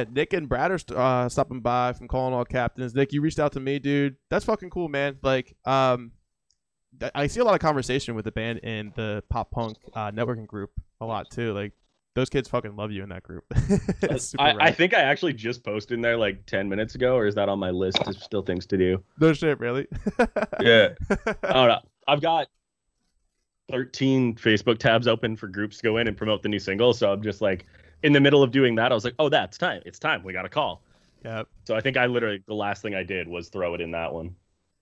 Yeah, Nick and Brad are uh, stopping by from calling all captains. Nick, you reached out to me, dude. That's fucking cool, man. Like, um, I see a lot of conversation with the band in the pop punk uh, networking group a lot too. Like, those kids fucking love you in that group. I, I, think I actually just posted in there like 10 minutes ago, or is that on my list of still things to do? No shit, really? yeah. I don't know. I've got 13 Facebook tabs open for groups to go in and promote the new single. So I'm just like in the middle of doing that. I was like, oh, that's time. It's time. We got a call. Yeah. So I think I literally the last thing I did was throw it in that one.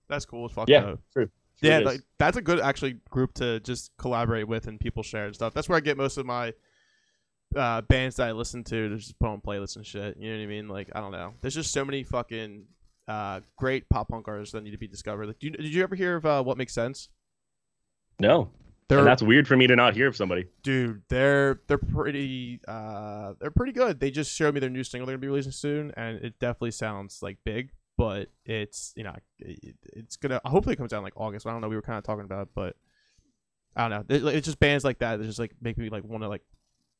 That's cool as fuck. Yeah, though. true. yeah, like, that's a good actually group to just collaborate with and people share and stuff. That's where I get most of my uh, bands that I listen to to just put on playlists and shit. You know what I mean? Like I don't know. There's just so many fucking uh, great pop punk artists that need to be discovered. Like, you, did you ever hear of uh, What Makes Sense? No. They're, and that's weird for me to not hear of somebody. Dude, they're they're pretty uh they're pretty good. They just showed me their new single they're gonna be releasing soon, and it definitely sounds like big, but it's you know it, it's gonna hopefully it comes out in like August. I don't know. We were kind of talking about, it, but I don't know. It, it's just bands like that that just like make me like want to like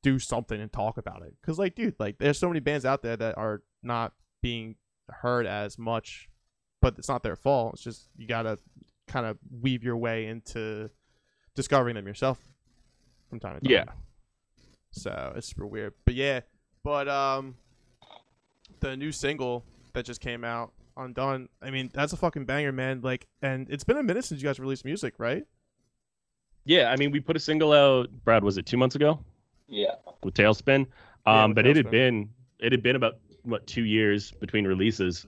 do something and talk about it. Cause like, dude, like there's so many bands out there that are not being heard as much, but it's not their fault. It's just you gotta kind of weave your way into discovering them yourself from time to time. Yeah. So it's super weird. But yeah, but um the new single that just came out, Undone, I mean, that's a fucking banger, man. Like and it's been a minute since you guys released music, right? Yeah, I mean we put a single out, Brad, was it two months ago? Yeah. With Tailspin. Um, yeah, but Tailspin. it had been it had been about what two years between releases.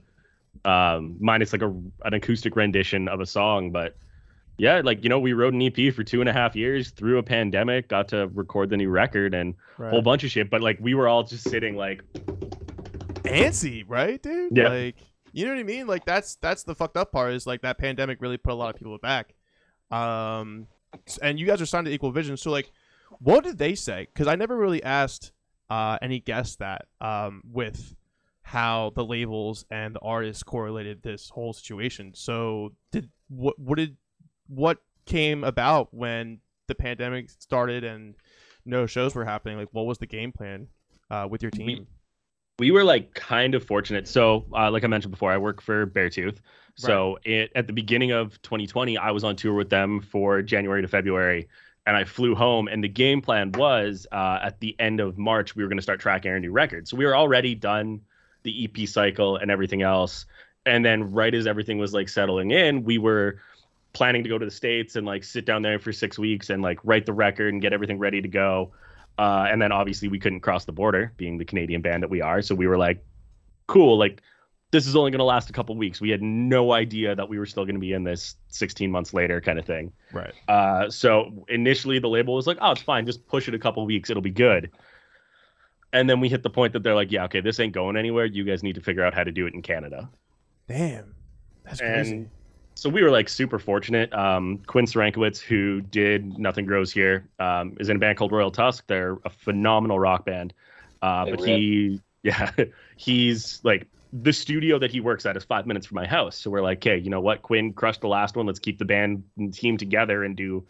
Um, minus like a an acoustic rendition of a song, but yeah, like you know, we wrote an EP for two and a half years through a pandemic, got to record the new record and a right. whole bunch of shit. But like we were all just sitting like antsy, right, dude? Yeah. Like you know what I mean? Like that's that's the fucked up part is like that pandemic really put a lot of people back. Um, and you guys are signed to Equal Vision, so like, what did they say? Because I never really asked uh, any guests that um with how the labels and the artists correlated this whole situation. So did what what did what came about when the pandemic started and no shows were happening? Like, what was the game plan uh, with your team? We, we were like kind of fortunate. So, uh, like I mentioned before, I work for Beartooth. So, right. it, at the beginning of 2020, I was on tour with them for January to February, and I flew home. And the game plan was uh, at the end of March, we were going to start tracking our new record. So, we were already done the EP cycle and everything else. And then, right as everything was like settling in, we were planning to go to the states and like sit down there for six weeks and like write the record and get everything ready to go. Uh, and then obviously we couldn't cross the border, being the Canadian band that we are. So we were like, cool, like this is only going to last a couple weeks. We had no idea that we were still going to be in this 16 months later kind of thing. Right. Uh, so initially the label was like, oh, it's fine, just push it a couple weeks, it'll be good. And then we hit the point that they're like, yeah, okay, this ain't going anywhere. You guys need to figure out how to do it in Canada. Damn, that's and crazy so we were like super fortunate. Um, Quinn Sarankowitz, who did Nothing Grows Here, um, is in a band called Royal Tusk. They're a phenomenal rock band. Uh, but he, yeah, he's like the studio that he works at is five minutes from my house. So we're like, okay, you know what? Quinn crushed the last one. Let's keep the band and team together and do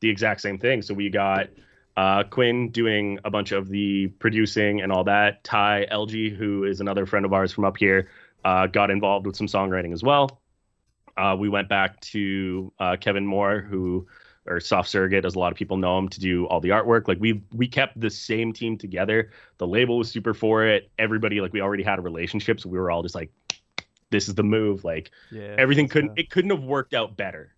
the exact same thing. So we got uh, Quinn doing a bunch of the producing and all that. Ty LG, who is another friend of ours from up here, uh, got involved with some songwriting as well. Uh, we went back to uh, Kevin Moore, who or Soft Surrogate, as a lot of people know him, to do all the artwork. Like we we kept the same team together. The label was super for it. Everybody like we already had a relationship, so we were all just like, this is the move. Like yeah, everything couldn't it couldn't have worked out better.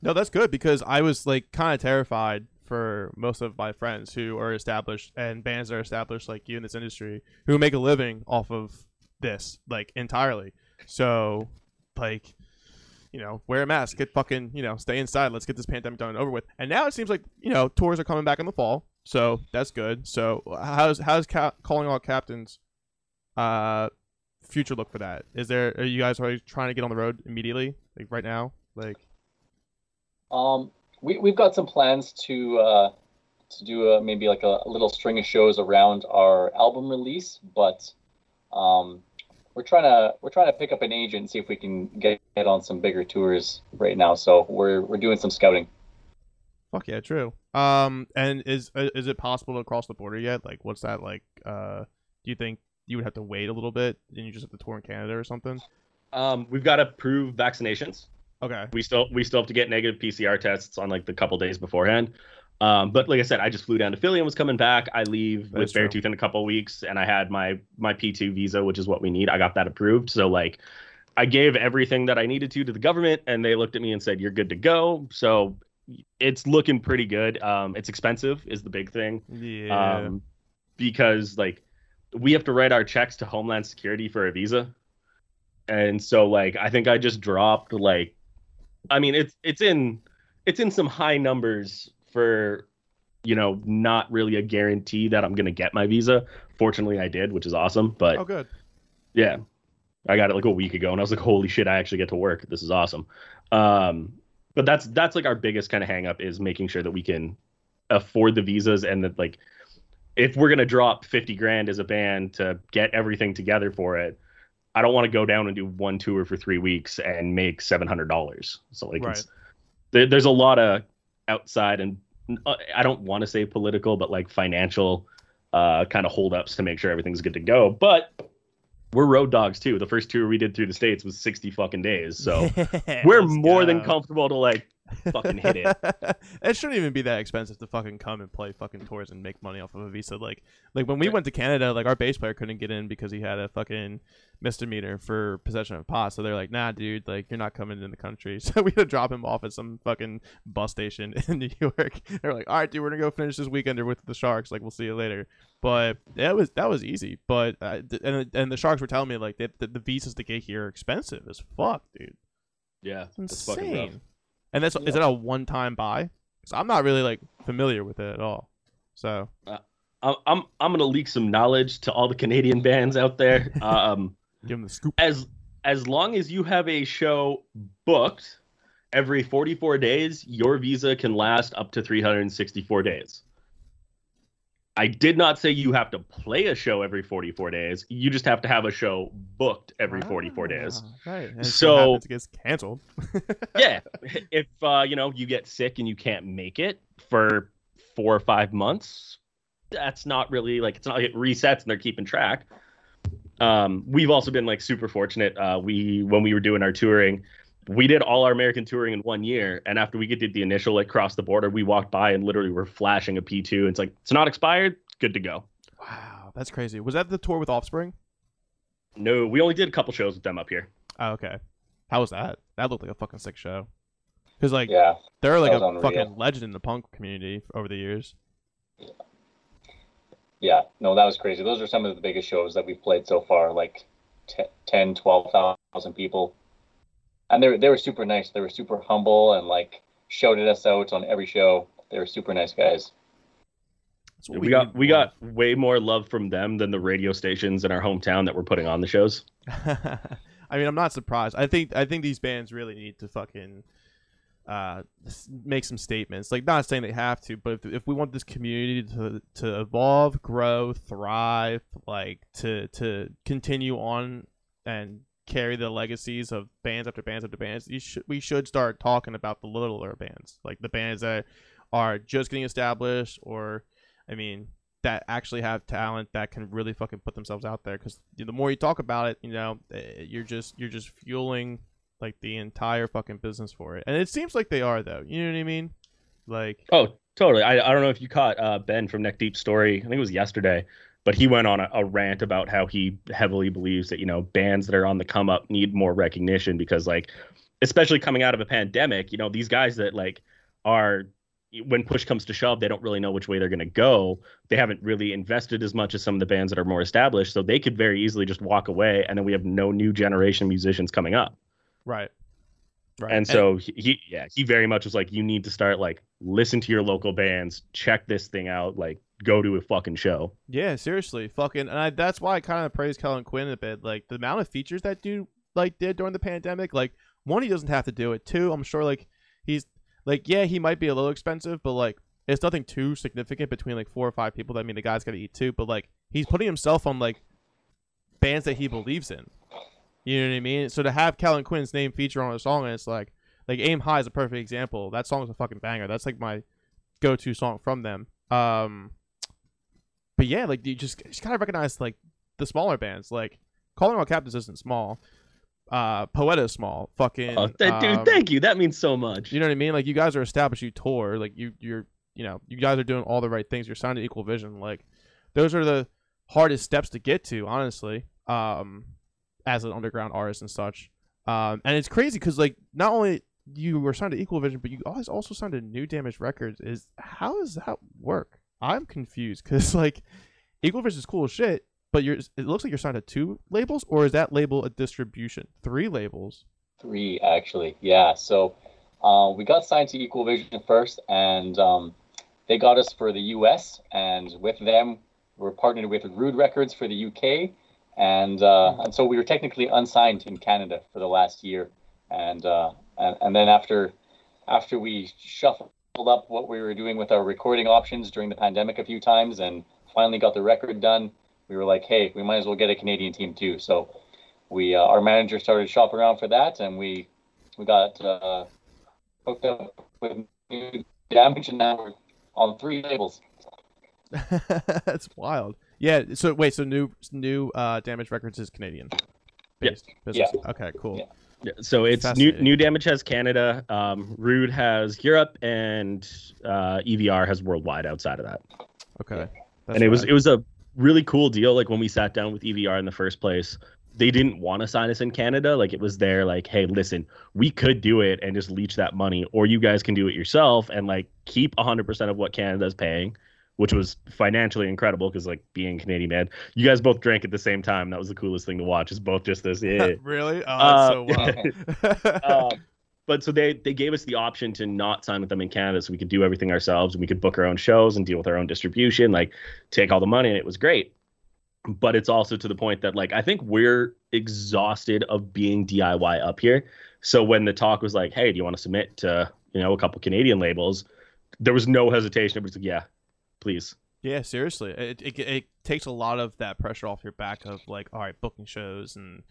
No, that's good because I was like kind of terrified for most of my friends who are established and bands that are established like you in this industry who make a living off of this like entirely. So like you know, wear a mask, get fucking, you know, stay inside. Let's get this pandemic done and over with. And now it seems like, you know, tours are coming back in the fall. So that's good. So how's how's ca- calling all captains uh future look for that? Is there are you guys already trying to get on the road immediately? Like right now? Like um we we've got some plans to uh to do a, maybe like a, a little string of shows around our album release, but um we're trying to we're trying to pick up an agent and see if we can get, get on some bigger tours right now. So we're we're doing some scouting. Fuck yeah, true. Um, and is uh, is it possible to cross the border yet? Like, what's that like? Uh, do you think you would have to wait a little bit and you just have to tour in Canada or something? Um, we've got to prove vaccinations. Okay. We still we still have to get negative PCR tests on like the couple days beforehand. Um, but like I said, I just flew down to Philly and was coming back. I leave That's with true. Beartooth in a couple of weeks, and I had my my P2 visa, which is what we need. I got that approved. So like, I gave everything that I needed to to the government, and they looked at me and said, "You're good to go." So it's looking pretty good. Um, it's expensive is the big thing. Yeah. Um, because like we have to write our checks to Homeland Security for a visa, and so like I think I just dropped like, I mean it's it's in it's in some high numbers for you know not really a guarantee that I'm gonna get my visa. Fortunately, I did, which is awesome. But oh, good. yeah, I got it like a week ago, and I was like, holy shit, I actually get to work. This is awesome. Um, but that's that's like our biggest kind of hang up is making sure that we can afford the visas and that like if we're gonna drop 50 grand as a band to get everything together for it i don't want to go down and do one tour for three weeks and make $700 so like Right. it's there, there's a lot of outside and i don't want to say political but like financial uh kind of holdups to make sure everything's good to go. But we're road dogs too. The first tour we did through the states was 60 fucking days so we're more than comfortable to like fucking hit it. it shouldn't even be that expensive to fucking come and play fucking tours and make money off of a visa. Like, like when we went to Canada, like our bass player couldn't get in because he had a fucking misdemeanor for possession of pot. So they're like, "Nah, dude, like you're not coming in the country." So we had to drop him off at some fucking bus station in New York. They're like, "All right, dude, we're gonna go finish this weekender with the Sharks. Like, we'll see you later." But that was that was easy. But uh, and and the Sharks were telling me like that the, the visas to get here are expensive as fuck, dude. Yeah, It's it's fucking rough. insane. And that's is it a one time buy? So I'm not really like familiar with it at all. So I'm I'm I'm gonna leak some knowledge to all the Canadian bands out there. Um, give them the scoop. as as long as you have a show booked every 44 days, your visa can last up to 364 days. I did not say you have to play a show every 44 days. You just have to have a show booked every 44 days. Ah, Right. And So- it gets canceled. yeah if uh you know you get sick and you can't make it for four or five months that's not really like it's not like it resets and they're keeping track um we've also been like super fortunate uh we when we were doing our touring we did all our american touring in one year and after we did the initial like cross the border we walked by and literally were flashing a p2 and it's like it's not expired good to go Wow, that's crazy. Was that the tour with Offspring? no we only did a couple shows with them up here Oh, okay. How was that? That looked like a fucking sick show. Because like Yeah. they're like a unreal. fucking legend in the punk community over the years. Yeah. No, that was crazy. Those are some of the biggest shows that we've played so far, like t- 10, 12,000 people. And they were, they were super nice. They were super humble and like shouted us out on every show. They were super nice guys. That's what we got we got way more love from them than the radio stations in our hometown that were putting on the shows I mean, I'm not surprised. I think I think these bands really need to fucking uh make some statements. Like, not saying they have to, but if, if we want this community to to evolve, grow, thrive, like to to continue on and carry the legacies of bands after bands after bands, should we should start talking about the littler bands, like the bands that are just getting established, or I mean, that actually have talent that can really fucking put themselves out there. Because the more you talk about it you know eh, you're just you're just fueling like the entire fucking business for it. And it seems like they are though. You know what i mean? Like Oh, totally. I, I don't know if you caught uh, Ben from Neck Deep story. I think it was yesterday, but he went on a, a rant about how he heavily believes that you know bands that are on the come up need more recognition because like, especially coming out of a pandemic, you know these guys that like are when push comes to shove, they don't really know which way they're going to go. They haven't really invested as much as some of the bands that are more established, so they could very easily just walk away, and then we have no new generation musicians coming up. right right And so he, he yeah he very much was like you need to start like listen to your local bands check this thing out like go to a fucking show Yeah, seriously, fucking, and I, that's why I kind of praise Kellin Quinn a bit. Like the amount of features that dude like did during the pandemic. Like one, he doesn't have to do it. Two, I'm sure like he's like yeah, he might be a little expensive, but like it's nothing too significant between like four or five people. I mean, the guy's got to eat too, but like he's putting himself on like bands that he believes in. You know what I mean? So to have Kellin Quinn's name feature on a song, and it's like like Aim High is a perfect example. That song is a fucking banger. That's like my go-to song from them. Um, but yeah, like you just just gotta recognize like the smaller bands. Like Calling All Captains isn't small. Uh, Poeta is small. Fucking Oh, th- dude, um, thank you. That means so much. You know what I mean? Like you guys are established. You tour. Like you, you're, you know, you guys are doing all the right things. You're signed to Equal Vision. Like those are the hardest steps to get to, honestly. Um, as an underground artist and such. Um, and it's crazy because like not only you were signed to Equal Vision, but you guys also signed to New Damage Records. Is how does that work? I'm confused because like Equal Vision is cool as shit, but you're it looks like you're signed to two labels, or is that label a distribution? Three labels. Three, actually. Yeah. So uh, we got signed to Equal Vision first, and um, they got us for the US. And with them, we're partnered with Rude Records for the UK. And, uh, and so we were technically unsigned in Canada for the last year. And, uh, and, and then after, after we shuffled up what we were doing with our recording options during the pandemic a few times and finally got the record done, we were like, hey, we might as well get a Canadian team too. So we uh, our manager started shopping around for that, and we we got uh, hooked up with new damage, and now we're on three labels. That's wild. Yeah. So wait. So new new uh, Damage Records is Canadian. Yeah. Based business. Okay. Cool. Yeah. Yeah, so it's new new damage has Canada, um, Rude has Europe, and uh, EVR has worldwide outside of that. Okay. That's and it was rad. it was a really cool deal. Like when we sat down with EVR in the first place, they didn't want to sign us in Canada. Like it was there, like, hey, listen, we could do it and just leech that money, or you guys can do it yourself and like keep hundred percent of what Canada's paying, which was financially incredible because like being Canadian man, you guys both drank at the same time. That was the coolest thing to watch. Is both just this, yeah. really? Oh, Uh, so wild. um, but so they they gave us the option to not sign with them in Canada, so we could do everything ourselves and we could book our own shows and deal with our own distribution, like take all the money, and it was great. But it's also to the point that like I think we're exhausted of being DIY up here. So when the talk was like, "Hey, do you want to submit to you know a couple Canadian labels?" There was no hesitation. It was like, "Yeah, please." yeah, seriously. It, it it takes a lot of that pressure off your back of like, all right, booking shows and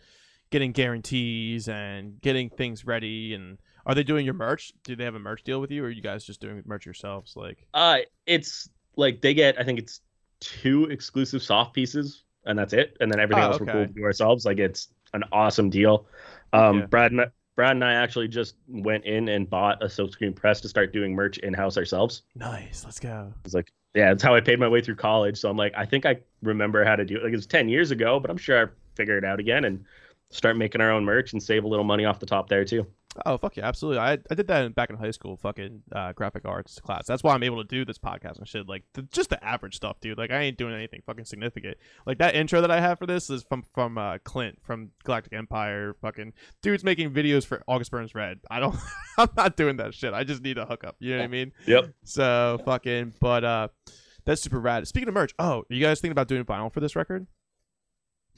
getting guarantees and getting things ready. And are they doing your merch? Do they have a merch deal with you, or are you guys just doing merch yourselves? Like, Uh, it's like they get I think it's two exclusive soft pieces, and that's it. And then everything Oh, else we're cool to do ourselves. Like it's an awesome deal. Um, Yeah. Brad and I, Brad and I actually just went in and bought a silkscreen press to start doing merch in house ourselves. nice. Let's go. It's like yeah, that's how I paid my way through college. So I'm like, I think I remember how to do it. Like it was ten years ago, but I'm sure I figure it out again and start making our own merch and save a little money off the top there too. Oh fuck yeah, absolutely. I I did that in, back in high school, fucking uh, graphic arts class. That's why I'm able to do this podcast and shit. Like the, just the average stuff, dude. Like I ain't doing anything fucking significant. Like that intro that I have for this is from from uh, Clint from Galactic Empire. Fucking dude's making videos for August Burns Red. I don't. I'm not doing that shit. I just need a hookup. You know what I mean? Yep. So fucking. But uh, that's super rad. Speaking of merch, oh, are you guys thinking about doing vinyl for this record?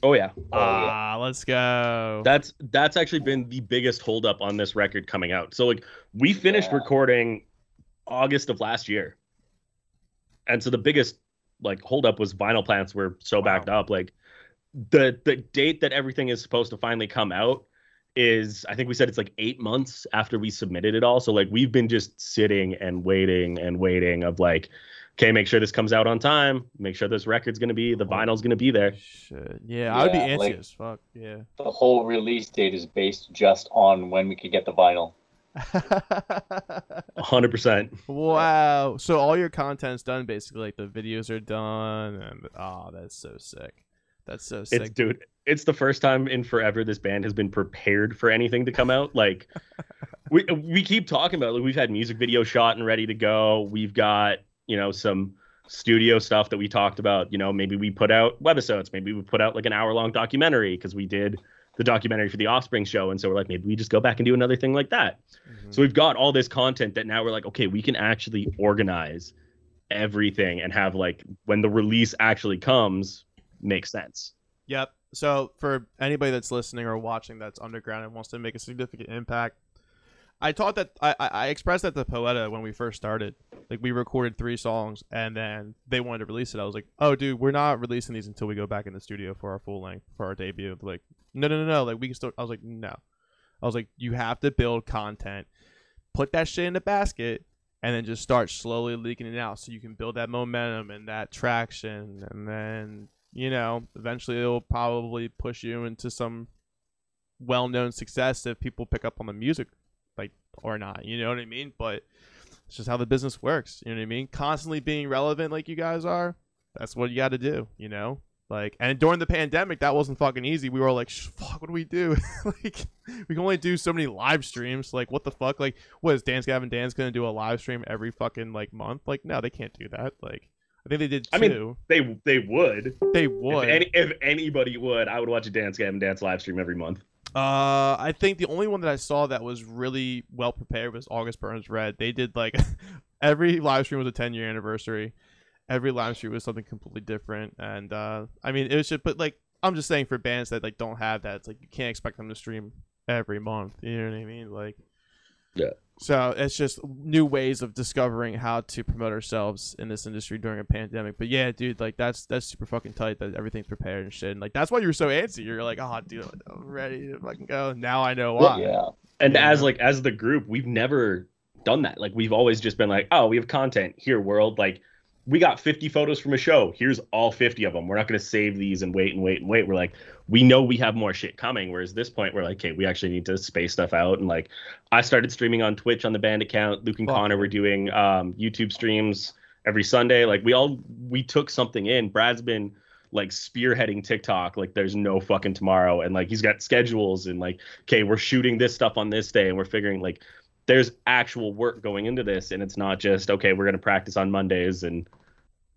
Oh yeah. Oh, yeah. Ah, let's go. That's that's actually been the biggest holdup on this record coming out. So like we finished Yeah. recording August of last year. And so the biggest like holdup was vinyl plants were so Wow. backed up. Like the the date that everything is supposed to finally come out is I think we said it's like eight months after we submitted it all. So like we've been just sitting and waiting and waiting of like, okay, make sure this comes out on time, make sure this record's gonna be the vinyl's gonna be there. Shit. Yeah, I would be anxious. like- fuck. Yeah. The whole release date is based just on when we could get the vinyl. hundred percent. wow. So all your content's done basically. Like the videos are done, and oh, that's so sick. That's so sick. It's dude, it's the first time in forever this band has been prepared for anything to come out. Like we we keep talking about it. like we've had music video shot and ready to go. We've got, you know, some studio stuff that we talked about. You know, maybe we put out webisodes, maybe we put out like an hour long documentary because we did the documentary for the Offspring show. And so we're like, maybe we just go back and do another thing like that. Mhm. So we've got all this content that now we're like, okay, we can actually organize everything and have like when the release actually comes, makes sense. Yep. So for anybody that's listening or watching that's underground and wants to make a significant impact, I taught that I, I expressed that to Poeta when we first started. Like we recorded three songs and then they wanted to release it. I was like, oh dude, we're not releasing these until we go back in the studio for our full length for our debut. Like, no no no no. Like we can still. I was like, no. I was like, you have to build content, put that shit in the basket, and then just start slowly leaking it out so you can build that momentum and that traction and then you know, eventually it'll probably push you into some well-known success if people pick up on the music, like or not. You know what I mean? But it's just how the business works. You know what I mean? Constantly being relevant, like you guys are. That's what you got to do. You know. Like, and during the pandemic, that wasn't fucking easy. We were like, fuck, what do we do? like, we can only do so many live streams. Like, what the fuck? Like, what is Dance Gavin Dance gonna do a live stream every fucking like month? Like, no, they can't do that. Like, I think they did. Two. I mean, they they would. They would. If, any, if anybody would, I would watch a Dance Gavin Dance live stream every month. Uh, I think the only one that I saw that was really well prepared was August Burns Red. They did like every live stream was a 10 year anniversary every live stream was something completely different. And uh, I mean, it was just, but like, I'm just saying for bands that like don't have that, it's like you can't expect them to stream every month. You know what I mean? Like, yeah. So it's just new ways of discovering how to promote ourselves in this industry during a pandemic. But yeah, dude, like that's that's super fucking tight that everything's prepared and shit. And like that's why you were so antsy. You're like, oh, dude, I'm ready to fucking go. Now I know why. Yeah. And Yeah. as like as the group, we've never done that. Like we've always just been like, oh, we have content here, world. Like we got 50 photos from a show. Here's all 50 of them. We're not going to save these and wait and wait and wait. We're like, we know we have more shit coming. Whereas this point, we're like, okay, we actually need to space stuff out. And like, I started streaming on Twitch on the band account. Luke and Fuck. Connor were doing um, YouTube streams every Sunday. Like, we all we took something in. Brad's been like spearheading TikTok. Like, there's no fucking tomorrow. And like, he's got schedules and like, okay, we're shooting this stuff on this day, and we're figuring like. There's actual work going into this, and it's not just okay. We're gonna practice on Mondays, and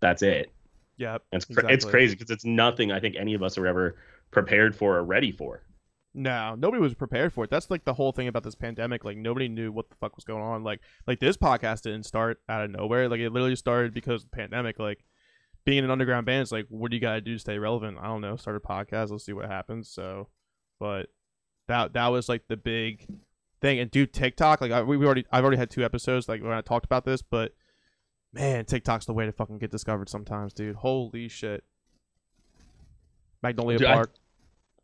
that's it. Yep. It's cra- it's crazy because it's nothing I think any of us are ever prepared for or ready for. No, nobody was prepared for it. That's like the whole thing about this pandemic. Like nobody knew what the fuck was going on. Like like this podcast didn't start out of nowhere. Like it literally started because of the pandemic. Like being an underground band is like, what do you gotta do to stay relevant? I don't know. Start a podcast. Let's see what happens. So, but that that was like the big thing. And do TikTok. Like I, we already I've already had two episodes like when I talked about this, but man, TikTok's the way to fucking get discovered sometimes, dude. Holy shit. Magnolia Dude, I- Park,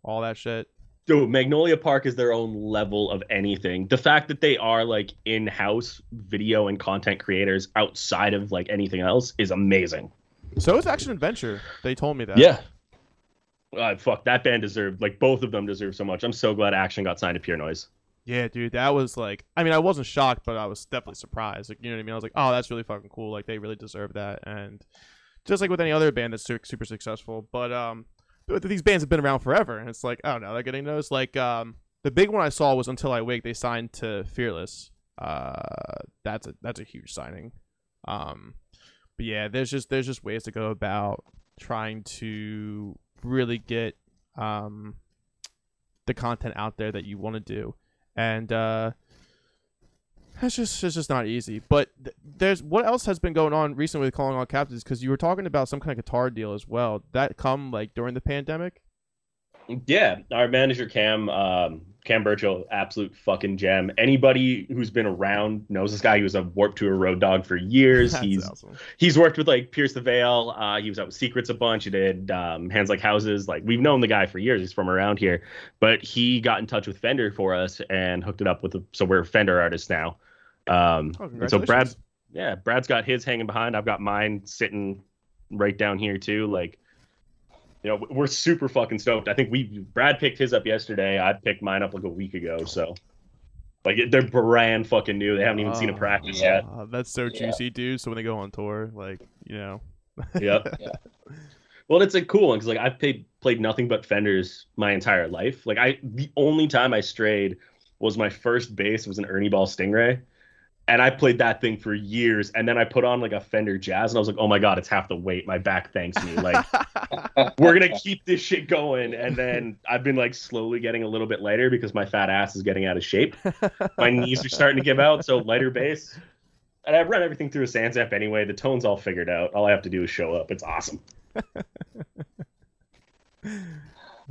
all that shit. Dude, Magnolia Park is their own level of anything. The fact that they are like in-house video and content creators outside of like anything else is amazing. So is Action Adventure. They told me that. Yeah. Uh, fuck, that band deserved like both of them deserve so much. I'm so glad Action got signed to Pure Noise. Yeah, dude, that was like. I mean, I wasn't shocked, but I was definitely surprised. Like, you know what I mean? I was like, oh, that's really fucking cool. Like, they really deserve that. And just like with any other band that's super successful, but um, these bands have been around forever, and it's like, oh no, they're getting noticed. Like, um, the big one I saw was Until I Wake. They signed to Fearless. Uh, that's a that's a huge signing. Um, but yeah, there's just there's just ways to go about trying to really get um the content out there that you want to do and uh it's just it's just not easy. But th- there's what else has been going on recently with calling all captains? Because you were talking about some kind of guitar deal as well. That come like during the pandemic Yeah, our manager Cam, um, Cam Burchill, absolute fucking gem. Anybody who's been around knows this guy. He was a Warped Tour road dog for years. He's awesome. he's worked with like Pierce the Veil. Uh, he was out with Secrets a bunch. He did um, Hands Like Houses. Like we've known the guy for years. He's from around here, but he got in touch with Fender for us and hooked it up with. A, so we're Fender artists now. Um, oh, and so Brad, yeah, Brad's got his hanging behind. I've got mine sitting right down here too. Like, you know, we're super fucking stoked. I think we Brad picked his up yesterday. I picked mine up like a week ago. So, like, they're brand fucking new. They haven't even seen a Oh, practice yeah. yet. Uh, that's so Yeah. juicy dude so when they go on tour like you know Yep. Yeah. Well, it's a cool one because like I've played played nothing but Fenders my entire life. Like I, the only time I strayed was my first bass was an Ernie Ball Stingray, and I played that thing for years. And then I put on like a Fender Jazz, and I was like, oh my god, it's half the weight. My back thanks me. Like we're gonna keep this shit going. And then I've been like slowly getting a little bit lighter because my fat ass is getting out of shape. My knees are starting to give out, so lighter bass. And I've run everything through a Sansamp anyway. The tone's all figured out. All I have to do is show up. It's awesome.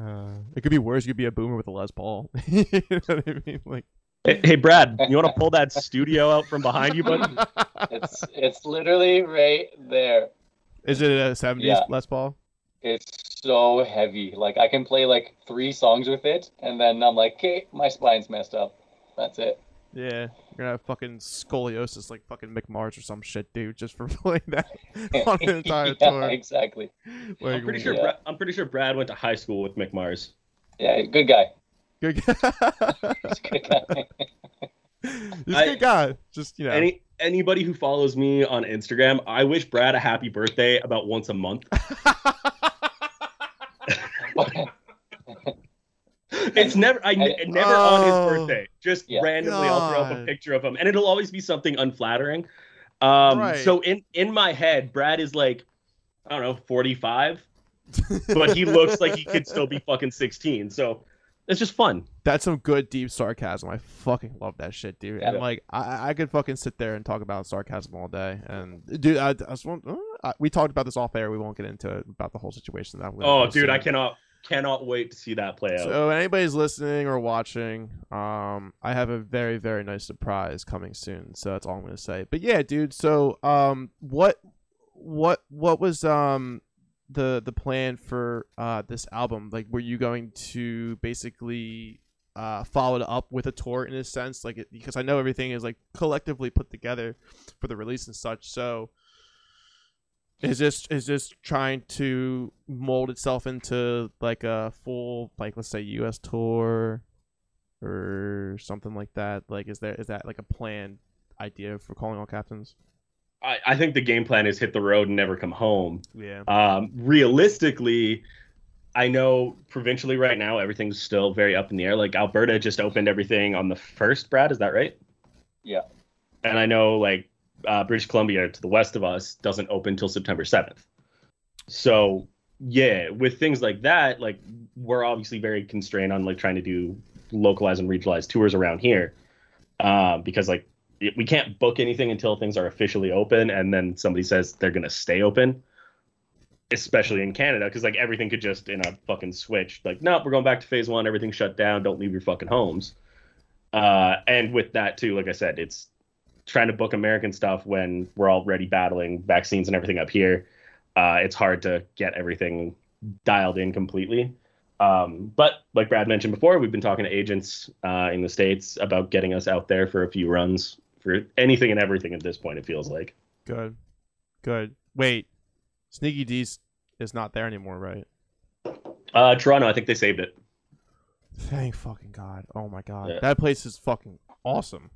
uh, it could be worse you could be a boomer with a les paul you know what i mean like Hey, hey, Brad, you want to pull that studio out from behind you, buddy? It's it's literally right there. is it a 70s Yeah. les paul It's so heavy. Like I can play like three songs with it, and then I'm like, okay, my spine's messed up. That's it. Yeah, you're gonna have fucking scoliosis like fucking Mick Mars or some shit, dude, just for playing that on the entire yeah, tour. exactly. Like, I'm pretty sure. Yeah. Bra- I'm pretty sure Brad went to high school with Mick Mars. Yeah, good guy. Good He's a good guy. He's a I- good guy. Just you know. Any anybody who follows me on Instagram, I wish Brad a happy birthday about once a month. It's never I I- never on his Oh. birthday. Just Yeah. randomly I'll throw up a picture of him and it'll always be something unflattering. Um Right. so in in my head Brad is like I don't know, 45, but he looks like he could still be fucking 16. So it's just fun. That's some good deep sarcasm. I fucking love that shit, dude. Yeah. And like, I I could fucking sit there and talk about sarcasm all day. And dude, I, I just want, uh, we talked about this off air. We won't get into it about the whole situation. That I'm Oh dude, I cannot cannot wait to see that play out. So anybody's listening or watching, um, I have a very very nice surprise coming soon. So that's all I'm gonna say. But yeah, dude. So um, what what what was um the the plan for uh this album? Like, were you going to basically uh follow it up with a tour in a sense? Like, it, because I know everything is like collectively put together for the release and such. So. Is this is this trying to mold itself into like a full like let's say U.S. tour or something like that? Like, is there is that like a planned idea for calling all captains? I, I think the game plan is hit the road and never come home. Yeah. Um, realistically, I know provincially right now everything's still very up in the air. Like Alberta just opened everything on the first. Brad, is that right? Yeah. And I know like uh, British Columbia to the west of us doesn't open until September seventh. So yeah, with things like that, like we're obviously very constrained on like trying to do localized and regionalized tours around here, um, because like it, we can't book anything until things are officially open, and then somebody says they're gonna stay open especially in Canada, because like everything could just in a fucking switch, like, no, we're going back to phase one, everything's shut down, don't leave your fucking homes. Uh, and with that too, like I said, it's trying to book American stuff when we're already battling vaccines and everything up here. Uh, it's hard to get everything dialed in completely. Um, but like Brad mentioned before, we've been talking to agents uh, in the states about getting us out there for a few runs for anything and everything at this point. It feels like. Good. Good. Wait, Sneaky Dee's is not there anymore, right? Uh, Toronto, I think they saved it. Thank fucking god. Oh my god, Yeah. that place is fucking awesome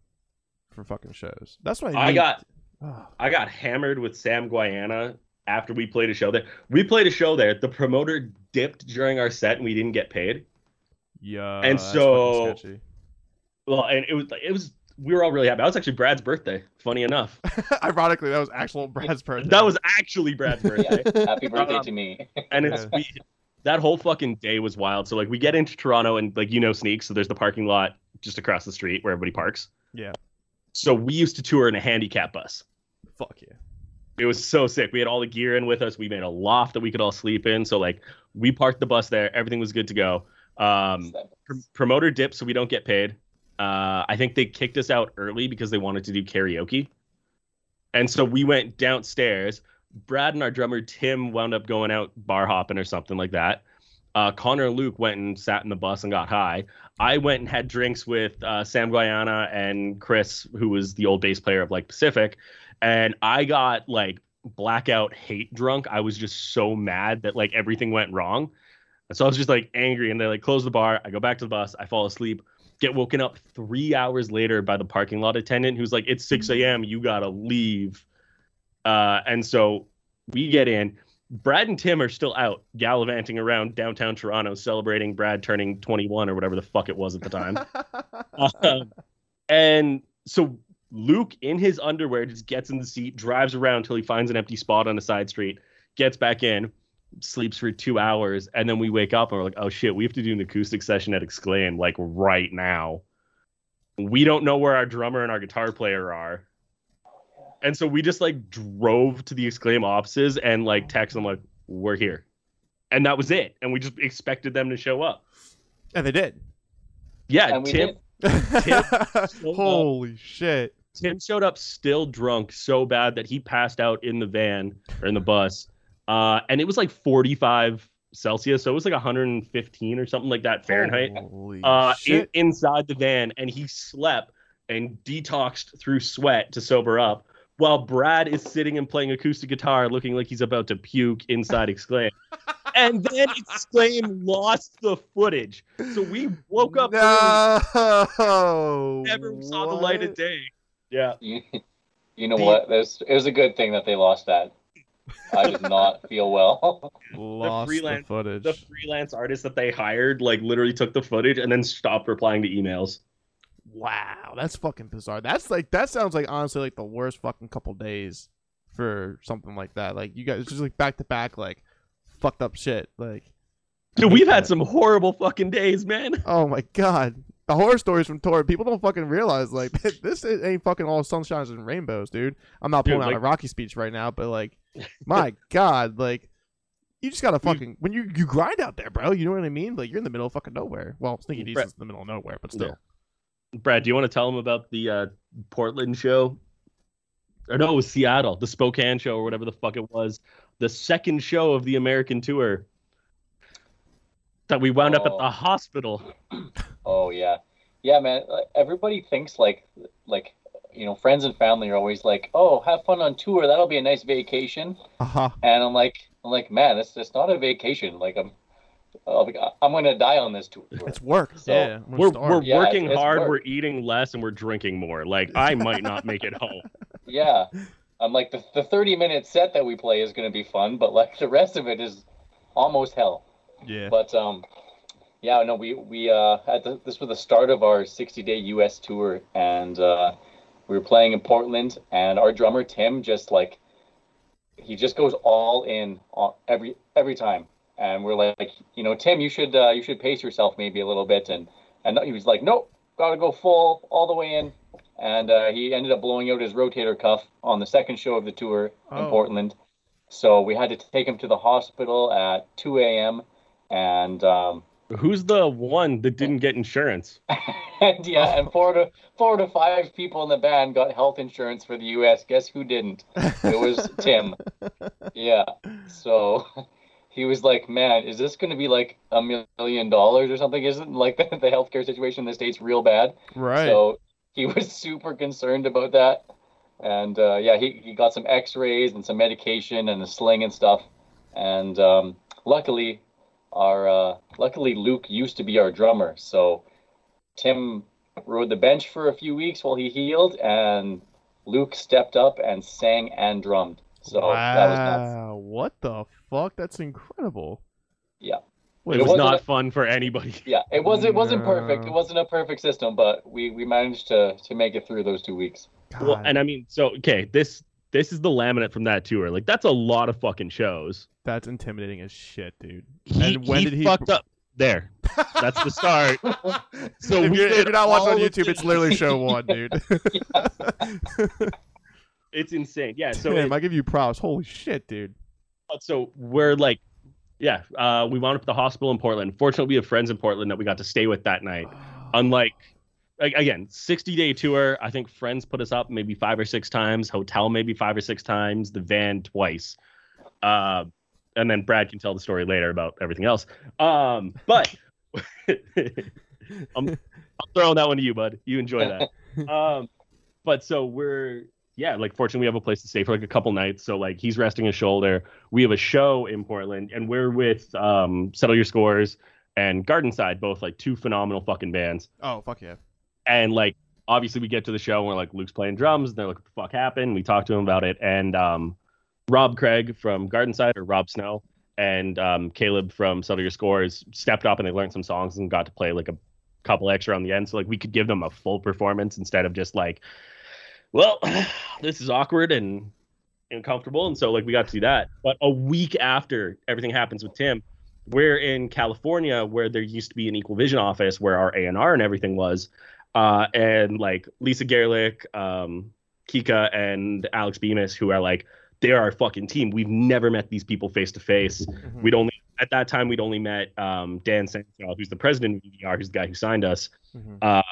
for fucking shows. That's what I, I got Ah, I got hammered with Sam Guaiana after we played a show there. We played a show there. The promoter dipped during our set and we didn't get paid. yeah. And so- Well, and it was it was we were all really happy. That was actually Brad's birthday. Funny enough, ironically, that was actual Brad's birthday. that was actually Brad's birthday. Yeah, happy birthday Um, to me. and it's we, that whole fucking day was wild. So like we get into Toronto and like you know Sneak, so there's the parking lot just across the street where everybody parks. Yeah. So we used to tour in a handicap bus. Fuck yeah. It was so sick. We had all the gear in with us. We made a loft that we could all sleep in. So like we parked the bus there. Everything was good to go. Um, pr- promoter dipped, so we don't get paid. Uh, I think they kicked us out early because they wanted to do karaoke. And so we went downstairs. Brad and our drummer Tim wound up going out bar hopping or something like that. Uh, Connor and Luke went and sat in the bus and got high. I went and had drinks with uh, Sam Guaiana and Chris, who was the old bass player of like Pacific, and I got like blackout hate drunk. I was just so mad that like everything went wrong. And so I was just like angry, and they like close the bar. I go back to the bus. I fall asleep. Get woken up three hours later by the parking lot attendant, who's like, "It's 6 a.m. You gotta leave." Uh, and so we get in. Brad and Tim are still out gallivanting around downtown Toronto, celebrating Brad turning 21 or whatever the fuck it was at the time. Um, and so Luke, in his underwear, just gets in the seat, drives around until he finds an empty spot on a side street, gets back in, sleeps for two hours, and then we wake up and we're like, oh shit, we have to do an acoustic session at Exclaim like right now. We don't know where our drummer and our guitar player are. And so we just like drove to the Exclaim offices and like text them like, we're here. And that was it. And we just expected them to show up. and they did. Yeah, and Tim did. Holy shit. Tim showed up still drunk so bad that he passed out in the van or in the bus. Uh, and it was like 45 Celsius, so it was like 115 or something like that Fahrenheit. Holy Uh, in, inside the van, and he slept and detoxed through sweat to sober up, while Brad is sitting and playing acoustic guitar, looking like he's about to puke inside Exclaim. and then Exclaim lost the footage. So we woke up early, no. never saw the light of day. Yeah. You, you know The- what? There's, it was a good thing that they lost that. I did not feel well. Lost the, freelance- footage. The freelance artist that they hired, like, literally took the footage and then stopped replying to emails. Wow, that's fucking bizarre. That's like that sounds like honestly like the worst fucking couple days for something like that. Like you guys just like back to back like fucked up shit. Like Dude, we've had some horrible fucking days, man. oh my god, the horror stories from Tor. People don't fucking realize like this ain't fucking all sunshines and rainbows, dude. I'm not Dude, pulling out a Rocky speech right now, but like my god, like. You just gotta fucking when you you grind out there, bro. You know what I mean? Like you're in the middle of fucking nowhere. Well, Sneaky Dee's Brett- is in the middle of nowhere, but still. Brad, do you want to tell them about the uh, Portland show? Or no, it was Seattle, the Spokane show, or whatever the fuck it was. The second show of the American tour that we wound up at Oh. the hospital. Oh yeah, yeah, man. Everybody thinks like like you know friends and family are always like, oh, have fun on tour. That'll be a nice vacation. Uh huh. And I'm like, I'm like, man, it's it's not a vacation. Like I'm, I'll be, I'm gonna die on this tour. It's work. So, yeah, We're, starve. we're Yeah, working it's- it's hard, work. we're eating less, and we're drinking more. Like, I might not make it home. Yeah, I'm like the the 30 minute set that we play is gonna be fun, but like the rest of it is almost hell. yeah. But um, yeah, no, we we uh at the, this was the start of our 60 day U.S. tour, and uh, we were playing in Portland, and our drummer Tim just like he just goes all in on every every time, and we're like, you know, Tim, you should uh, you should pace yourself maybe a little bit, and and he was like, nope, gotta go full all the way in, and uh, he ended up blowing out his rotator cuff on the second show of the tour in Oh. Portland. So we had to take him to the hospital at 2 a.m. and um, Who's the one that didn't get insurance? and yeah, and four to four to five people in the band got health insurance for the U.S. Guess who didn't? It was Tim. Yeah. So he was like, "Man, is this going to be like a million dollars or something? Isn't like the, the healthcare situation in the states real bad?" right. So he was super concerned about that. And uh, yeah, he, he got some x-rays and some medication and a sling and stuff. And um, luckily, our uh, luckily Luke used to be our drummer. So Tim rode the bench for a few weeks while he healed, and Luke stepped up and sang and drummed. So that was nuts. wow. What the fuck? That's incredible. Yeah. Wait, It It was wasn't a- fun for anybody. Yeah, it was it wasn't perfect. It wasn't a perfect system, but we, we managed to to make it through those two weeks. Well, and I mean, so okay, this this is the laminate from that tour. Like, that's a lot of fucking shows. That's intimidating as shit, dude. He, And when he did he- fucked up? There, that's the start. So if, you're, if you're not watching on YouTube, it's literally show one, dude. It's insane. Yeah. So Damn, it- I give you props. Holy shit, dude. so we're like, yeah, uh, we wound up at the hospital in Portland. Fortunately, we have friends in Portland that we got to stay with that night. Unlike, like, again, 60 day tour. I think friends put us up maybe five or six times, hotel maybe five or six times, the van twice. Uh, and then Brad can tell the story later about everything else. Um, but I'm, I'm throwing that one to you, bud. You enjoy that. um, but so we're yeah, like fortunately we have a place to stay for like a couple nights. So like he's resting his shoulder. We have a show in Portland, and we're with um, Settle Your Scores and Gardenside, both like two phenomenal fucking bands. oh, fuck yeah. And like obviously we get to the show and we're like Luke's playing drums, and they're like, what the fuck happened? We talk to him about it, and um, Rob Craig from Gardenside or Rob Snow and um, Caleb from Settle Your Scores stepped up and they learned some songs and got to play like a couple extra on the end. So like we could give them a full performance instead of just like, well, this is awkward and uncomfortable. And so like we got to do that. But a week after everything happens with Tim, we're in California where there used to be an Equal Vision office where our A and R and everything was. Uh, and like Lisa Gerlich, um, Kika, and Alex Bemis, who are like, they're our fucking team. We've never met these people face to face. We'd only at that time we'd only met um, Dan Sandshaw, who's the president of EVR, who's the guy who signed us. Mhm.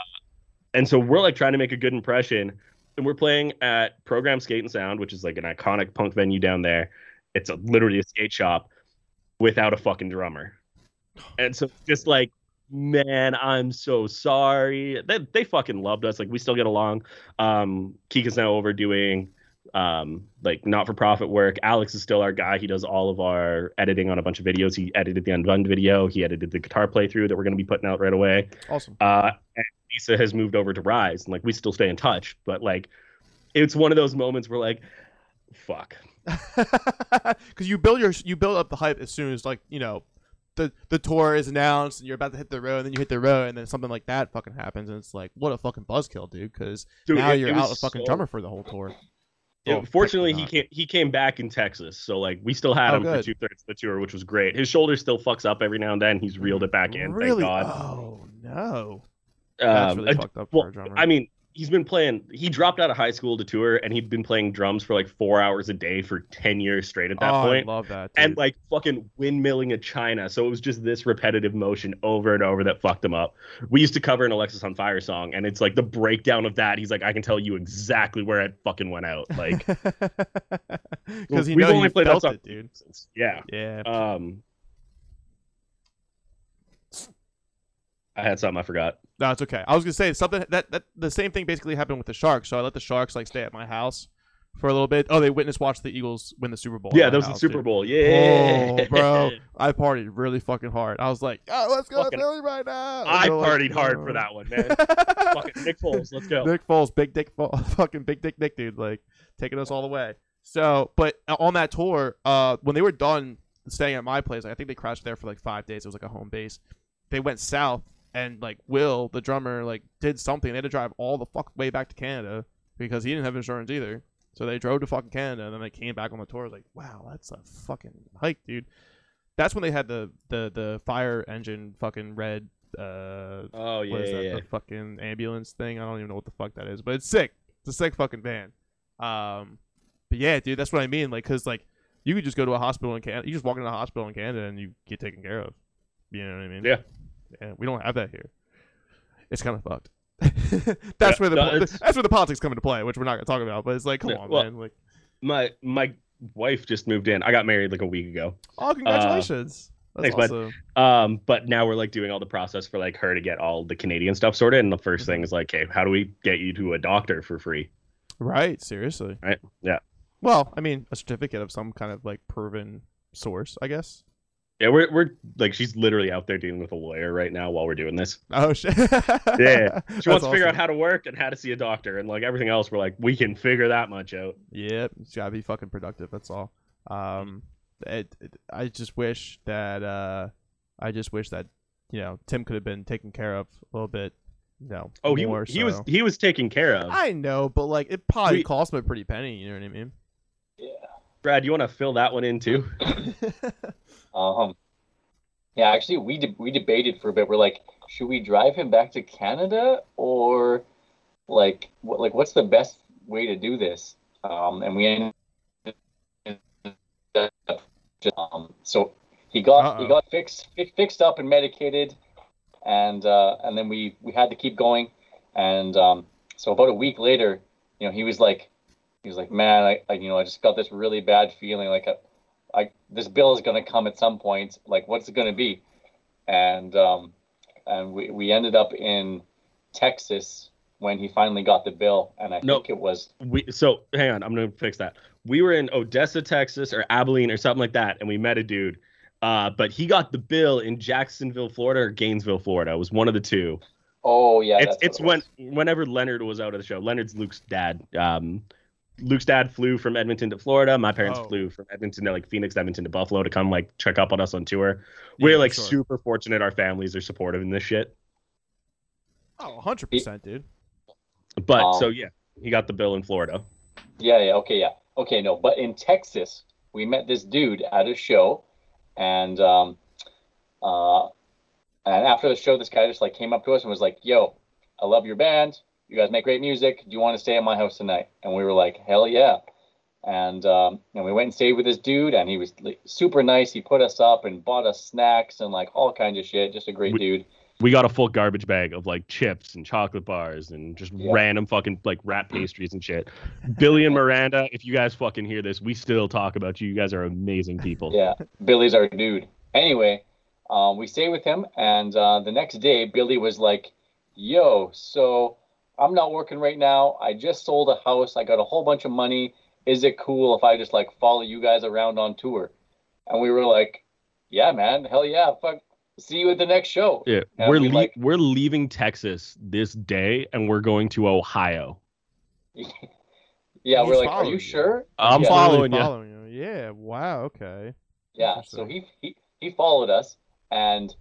And so we're like trying to make a good impression. And we're playing at Program Skate and Sound, which is like an iconic punk venue down there. It's a, literally a skate shop without a fucking drummer. And so just like man, I'm so sorry. They they fucking loved us. Like we still get along. Um, Kika's now over doing um like not for profit work. Alex is still our guy. He does all of our editing on a bunch of videos. He edited the Undone video. He edited the guitar playthrough that we're going to be putting out right away. Awesome. Uh, and Lisa has moved over to Rise, and like we still stay in touch. But like, it's one of those moments where like, fuck. Because you build your you build up the hype as soon as like you know the the tour is announced and you're about to hit the road and then you hit the road and then something like that fucking happens and it's like what a fucking buzzkill, dude. Because now it- you're it out a fucking so- drummer for the whole tour. Yeah, fortunately, he came he came back in Texas, so like we still had Oh, him for two thirds of the tour, which was great. His shoulder still fucks up every now and then. He's reeled it back in. Really? Thank God. Oh no, that's Um, really I- fucked up well, for a drummer. I mean, he's been playing. He dropped out of high school to tour, and he'd been playing drums for like four hours a day for ten years straight at that oh, point. I love that. Dude. and like fucking windmilling a China. So it was just this repetitive motion over and over that fucked him up. We used to cover an Alexisonfire song, and it's like the breakdown of that. He's like, I can tell you exactly where it fucking went out. Like, because he we've only played that song it, dude. since- yeah. Yeah. Um, I had something I forgot. No, it's okay. I was gonna say something that that the same thing basically happened with the Sharks. So I let the Sharks like stay at my house for a little bit. Oh, they witness watched the Eagles win the Super Bowl. yeah, that was the Super dude. Bowl. Yeah, Oh, bro, I partied really fucking hard. I was like, oh, let's go to Fucking- Philly right now. And I they're like, partied hard for that one, man. fucking Nick Foles, let's go. Nick Foles, big dick, fucking big dick Nick, dude, like taking us all the way. So, but on that tour, uh, when they were done staying at my place, I think they crashed there for like five days. It was like a home base. They went south, and like Will, the drummer, like did something. They had to drive all the fuck way back to Canada because he didn't have insurance either. So they drove to fucking Canada, and then they came back on the tour. Like, wow, that's a fucking hike, dude. That's when they had the the the fire engine fucking red uh Oh what yeah, is that? yeah. The fucking ambulance thing. I don't even know what the fuck that is, but it's sick. It's a sick fucking van. Um, but yeah, dude, that's what I mean. Like, cause like you could just go to a hospital in Canada. You just walk into a hospital in Canada and you get taken care of. You know what I mean? Yeah. Yeah, we don't have that here. It's kind of fucked. that's Yeah, where the no, that's where the politics come into play, which we're not gonna talk about. But it's like, come Yeah, on, well- man. Like, My my wife just moved in. I got married like a week ago. oh, congratulations. that's thanks, bud. Um, but now we're like doing all the process for like her to get all the Canadian stuff sorted. And the 1st Mm-hmm. thing is like, hey, how do we get you to a doctor for free? Right? Seriously. Right, yeah. Well, I mean, a certificate of some kind of like proven source, I guess. Yeah, we're we're like she's literally out there dealing with a lawyer right now while we're doing this. Oh shit! Yeah, She That's wants to figure out how to work and how to see a doctor and like everything else. We're like, we can figure that much out. Yep, it's gotta be fucking productive. That's all. Um, it, it, I just wish that uh, I just wish that you know Tim could have been taken care of a little bit. You know, Oh, he more he was he was taken care of. I know, but like it probably We- cost him a pretty penny. You know what I mean? Yeah. Brad, you want to fill that one in too? Um, yeah, actually, we de- we debated for a bit. We're like, should we drive him back to Canada or like what like what's the best way to do this? Um, and we ended up just, um, so he got Uh-oh. he got fixed fi- fixed up and medicated, and uh, and then we we had to keep going, and um, so about a week later, you know, he was like, he was like, man, I, I you know I just got this really bad feeling like. I, I this bill is going to come at some point. Like, what's it going to be? And um, and we we ended up in Texas when he finally got the bill, and I No. think it was We so hang on, I'm gonna fix that. We were in Odessa, Texas, or Abilene, or something like that, and we met a dude. Uh, but he got the bill in Jacksonville, Florida, or Gainesville, Florida. It was one of the two. oh yeah, it's it's what when whenever Leonard was out of the show. Leonard's Luke's dad. Um, Luke's dad flew from Edmonton to Florida. My parents Oh. flew from Edmonton to like Phoenix, Edmonton to Buffalo to come like check up on us on tour. We're Yeah, like sure. super fortunate. Our families are supportive in this shit. Oh, 100 percent, dude. But Um, so yeah, he got the bill in Florida. Yeah, yeah, okay, yeah, okay, no, but in Texas, we met this dude at a show, and um, uh, and after the show, this guy just like came up to us and was like, "Yo, I love your band. You guys make great music. Do you want to stay at my house tonight?" And we were like, "Hell yeah!" And um, and we went and stayed with this dude, and he was like, super nice. He put us up and bought us snacks and like all kinds of shit. Just a great We- dude. We got a full garbage bag of like chips and chocolate bars and just Yeah. random fucking like rat pastries and shit. Billy and Miranda, if you guys fucking hear this, we still talk about you. You guys are amazing people. Yeah, Billy's our dude. Anyway, um, we stayed with him, and uh, the next day, Billy was like, "Yo, so I'm not working right now. I just sold a house. I got a whole bunch of money. Is it cool if I just like follow you guys around on tour?" And we were like, "Yeah, man, hell yeah, fuck." See you at the next show. Yeah, And we're we, le- like- we're leaving Texas this day, and we're going to Ohio. Yeah, He's we're like, "Are you you. sure?" I'm Yeah. following you. Following you. Yeah. Wow. Okay. Yeah, so he, he he followed us, and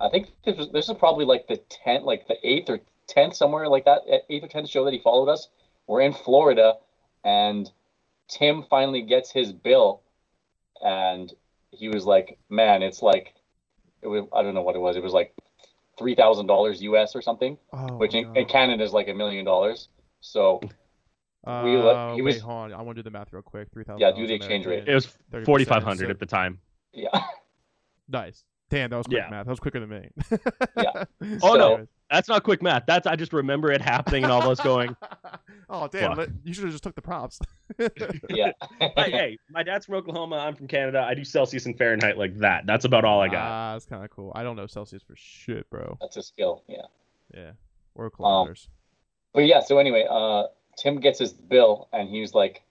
I think this was this is probably like the tenth, like the eighth or tenth, somewhere like that, eh, eighth or tenth show that he followed us. We're in Florida, and Tim finally gets his bill, and he was like, "Man, it's like, it was I don't know what it was. It was like three thousand dollars US or something, Oh. which in, in Canada is like a million dollars. So Uh, we let- he wait, was- hold on. I want to do the math real quick. Three thousand. Yeah, do the exchange rate. It was 4,500 so- at the time. yeah, Nice. Damn, that was quick Yeah. math. That was quicker than me. Yeah. Oh, no. That's not quick math. That's I just remember it happening and all of us going. oh damn! Fuck. You should have just took the props. yeah. Hey, hey, my dad's from Oklahoma. I'm from Canada. I do Celsius and Fahrenheit like that. That's about all I got. Ah, that's kind of cool. I don't know Celsius for shit, bro. That's a skill. Yeah. Yeah, or Um, kilometers. but yeah, so anyway, uh, Tim gets his bill, and he was like,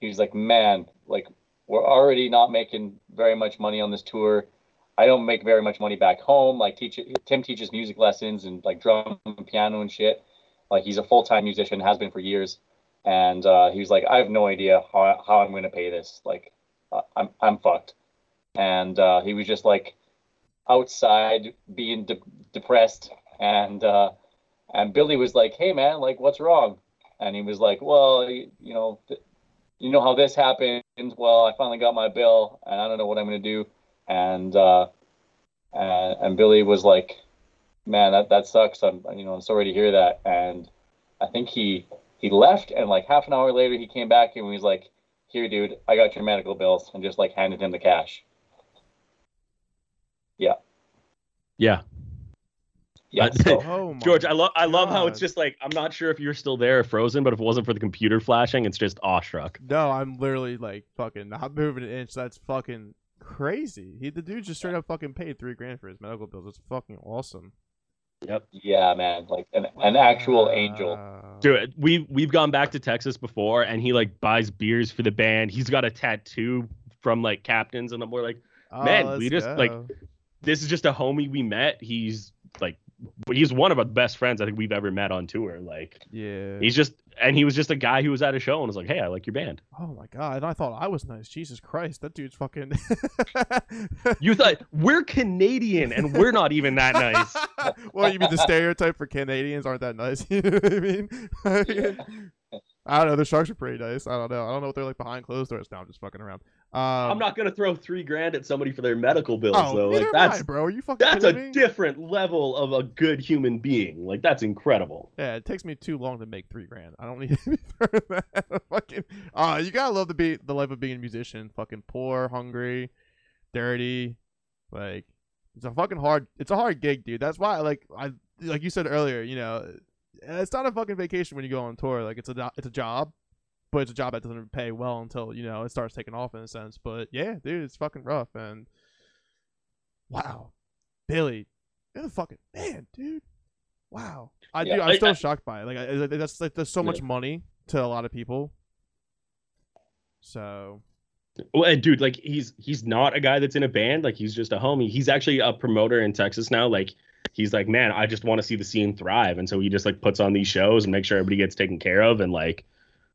he was like, man, like we're already not making very much money on this tour. I don't make very much money back home. Like teach Tim teaches music lessons and like drum and piano and shit. Like he's a full time musician, has been for years, and uh, he was like, I have no idea how how I'm gonna pay this. Like, uh, I'm I'm fucked. And uh, he was just like outside being de- depressed, and uh, and Billy was like, "Hey man, like what's wrong?" And he was like, "Well, you, you know, th- you know how this happened. Well, I finally got my bill, and I don't know what I'm gonna do." And uh, and, and Billy was like, "Man, that that sucks. I'm you know I'm sorry to hear that." And I think he he left, and like half an hour later, he came back and he was like, "Here, dude, I got your medical bills," and just like handed him the cash. Yeah, Yeah. Uh, So, oh George, I love I love how it's just like I'm not sure if you're still there or frozen, but if it wasn't for the computer flashing, it's just awestruck. No, I'm literally like fucking not moving an inch. That's fucking crazy. He the dude just straight up fucking paid three grand for his medical bills. It's fucking awesome. Yep. Yeah, man, like an an actual angel. Dude, we we've gone back to Texas before, and he like buys beers for the band. He's got a tattoo from like captains, and we're like, Oh, Man, let's we just, like, this is just a homie we met. He's like, he's one of our best friends I think we've ever met on tour. Like, yeah. he's just, and he was just a guy who was at a show and was like, hey, I like your band. Oh my god! And I thought I was nice. Jesus Christ, that dude's fucking. You thought we're Canadian and we're not even that nice. well, you mean the stereotype for Canadians aren't that nice? you know what I mean? I don't know. The sharks are pretty nice. I don't know. I don't know what they're like behind closed doors. Now I'm just fucking around. Um, I'm not gonna throw three grand at somebody for their medical bills Oh, though. Like am I, bro. Are you fucking that's a me? different level of a good human being. Like that's incredible. Yeah, it takes me too long to make three grand. I don't need any further than that. fucking. Uh, you gotta love the be the life of being a musician. Fucking poor, hungry, dirty. Like it's a fucking hard. It's a hard gig, dude. That's why, like I like you said earlier. You know, it's not a fucking vacation when you go on tour. Like it's a it's a job, but it's a job that doesn't pay well until you know it starts taking off in a sense. But yeah, dude, it's fucking rough. And wow, Billy, you're the fucking man, dude. Wow, I Yeah, do. I'm I- still I- shocked by it. Like I, that's like there's so much money to a lot of people. So Well, and dude, like he's he's not a guy that's in a band. Like he's just a homie. He's actually a promoter in Texas now. Like he's like, man, I just want to see the scene thrive, and so he just like puts on these shows and make sure everybody gets taken care of. And like,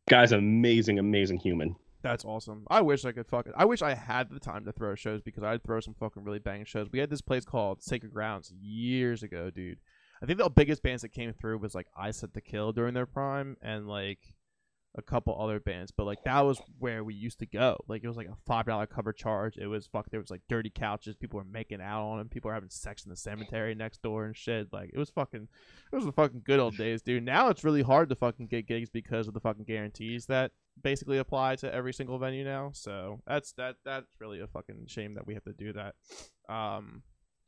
guy's amazing, amazing human. That's awesome. I wish I could fucking. I wish I had the time to throw shows because I'd throw some fucking really banging shows. We had this place called Sacred Grounds years ago, dude. I think the biggest bands that came through was like I Set the Kill during their prime and like a couple other bands, but like that was where we used to go. Like it was like a five dollar cover charge. It was fuck. There was like dirty couches. People were making out on them. People were having sex in the cemetery next door and shit. Like it was fucking. It was the fucking good old days, dude. Now it's really hard to fucking get gigs because of the fucking guarantees that basically apply to every single venue now. So that's that that's really a fucking shame that we have to do that. Um,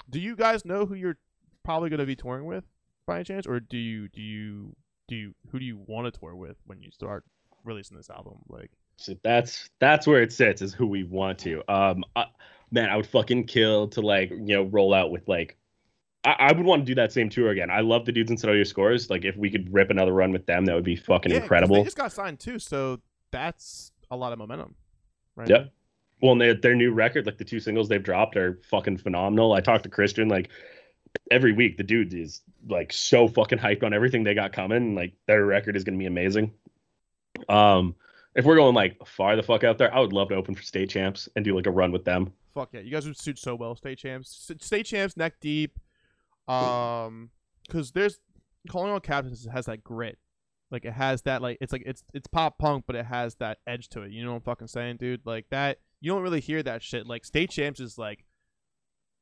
do you guys know who you're probably to be touring with by any chance, or do you do you do you who do you want to tour with when you start releasing this album? Like, So that's that's where it sits is who we want to. Um, I, man, I would fucking kill to like you know roll out with like. I, I would want to do that same tour again. I love the dudes in Studio Scores. Like if we could rip another run with them, that would be fucking Yeah, incredible. They just got signed too, so that's a lot of momentum. Right. Yep. Well, and their their new record, like the two singles they've dropped, are fucking phenomenal. I talked to Christian like every week. The dude is like so fucking hyped on everything they got coming. Like their record is gonna be amazing. Um, if we're going like far the fuck out there, I would love to open for state champs and do like a run with them. Fuck yeah, you guys would suit so well, state champs. State champs, neck deep. Um, because there's calling all captains has that grit. Like it has that like it's like it's it's pop punk, but it has that edge to it. You know what I'm fucking saying, dude? Like that you don't really hear that shit. Like state champs is like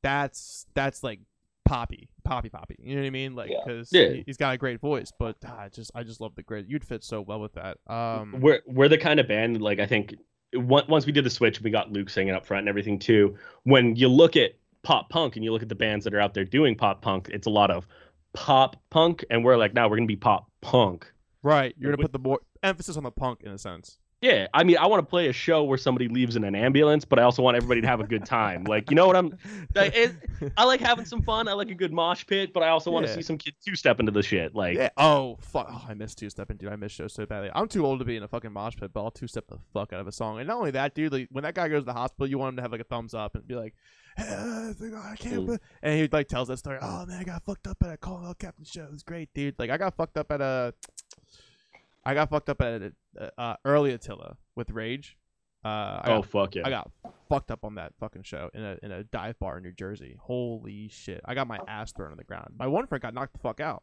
that's that's like poppy, poppy, poppy. You know what I mean? Like because Yeah. he's got a great voice, but ah, I just I just love the grit. You'd fit so well with that. Um, we're we're the kind of band like I think once we did the switch, we got Luke singing up front and everything too. When you look at pop punk and you look at the bands that are out there doing pop punk, it's a lot of pop punk, and we're like, now we're gonna be pop punk. right, you're gonna put the more emphasis on the punk in a sense. Yeah, I mean, I want to play a show where somebody leaves in an ambulance, but I also want everybody to have a good time. Like, you know what I'm? Like, it, I like having some fun. I like a good mosh pit, but I also want to Yeah. see some kids two step into the shit. Like, Yeah. Oh fuck. Oh, I miss two stepping, dude. I miss shows so badly. I'm too old to be in a fucking mosh pit, but I'll two step the fuck out of a song. And not only that, dude. Like when that guy goes to the hospital, you want him to have like a thumbs up and be like, hey, oh, I can't. Believe-" And he like tells that story. Oh man, I got fucked up at a Call Out Captain show. It was great, dude. Like I got fucked up at a. I got fucked up at a, uh, early Attila with Rage. Uh, I oh got fuck yeah. I got fucked up on that fucking show in a in a dive bar in New Jersey. Holy shit! I got my ass thrown on the ground. My one friend got knocked the fuck out.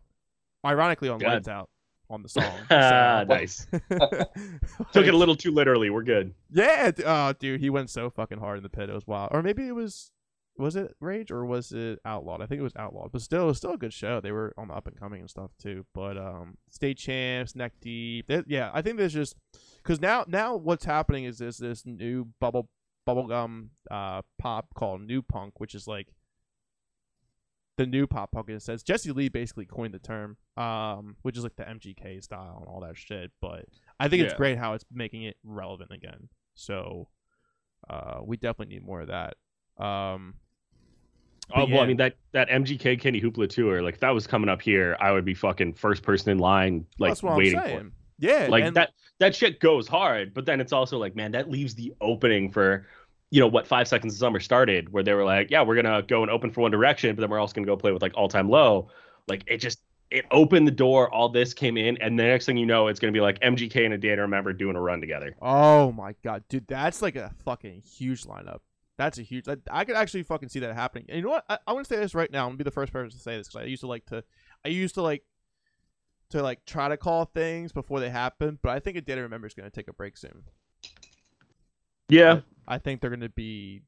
Ironically, on God. Lights Out on the song. Ah, So, nice. Took it a little too literally. We're good. Yeah, oh dude, he went so fucking hard in the pit. It was wild. Or maybe it was was it Rage or was it Outlawed? I think it was Outlawed. But still, it was still a good show. They were on the up and coming and stuff too. But um, state champs, neck deep. They- yeah, I think there's just because now now what's happening is this this new bubble bubblegum uh pop called new punk, which is like the new pop punk It says. Jesse Lee basically coined the term, um, which is like the MGK style and all that shit. But I think it's great how it's making it relevant again. So uh, we definitely need more of that. Um, Oh But well. I mean that that MGK Kenny Hoopla tour, like if that was coming up here, I would be fucking first person in line, like that's what waiting I'm for. it. Yeah, Like and- that that shit goes hard, but then it's also like, man, that leaves the opening for, you know, what Five Seconds of Summer started, where they were like, yeah, we're gonna go and open for One Direction, but then we're also gonna go play with like All Time Low. Like it just it opened the door. All this came in, and the next thing you know, it's gonna be like MGK and a Day to Remember doing a run together. Oh my god, dude, that's like a fucking huge lineup. That's a huge. I, I could actually fucking see that happening. And you know what? I, I want to say this right now. I'm gonna be the first person to say this because I used to like to, I used to like, to like try to call things before they happen. But I think a Day to Remember is gonna take a break soon. Yeah, I think they're gonna be,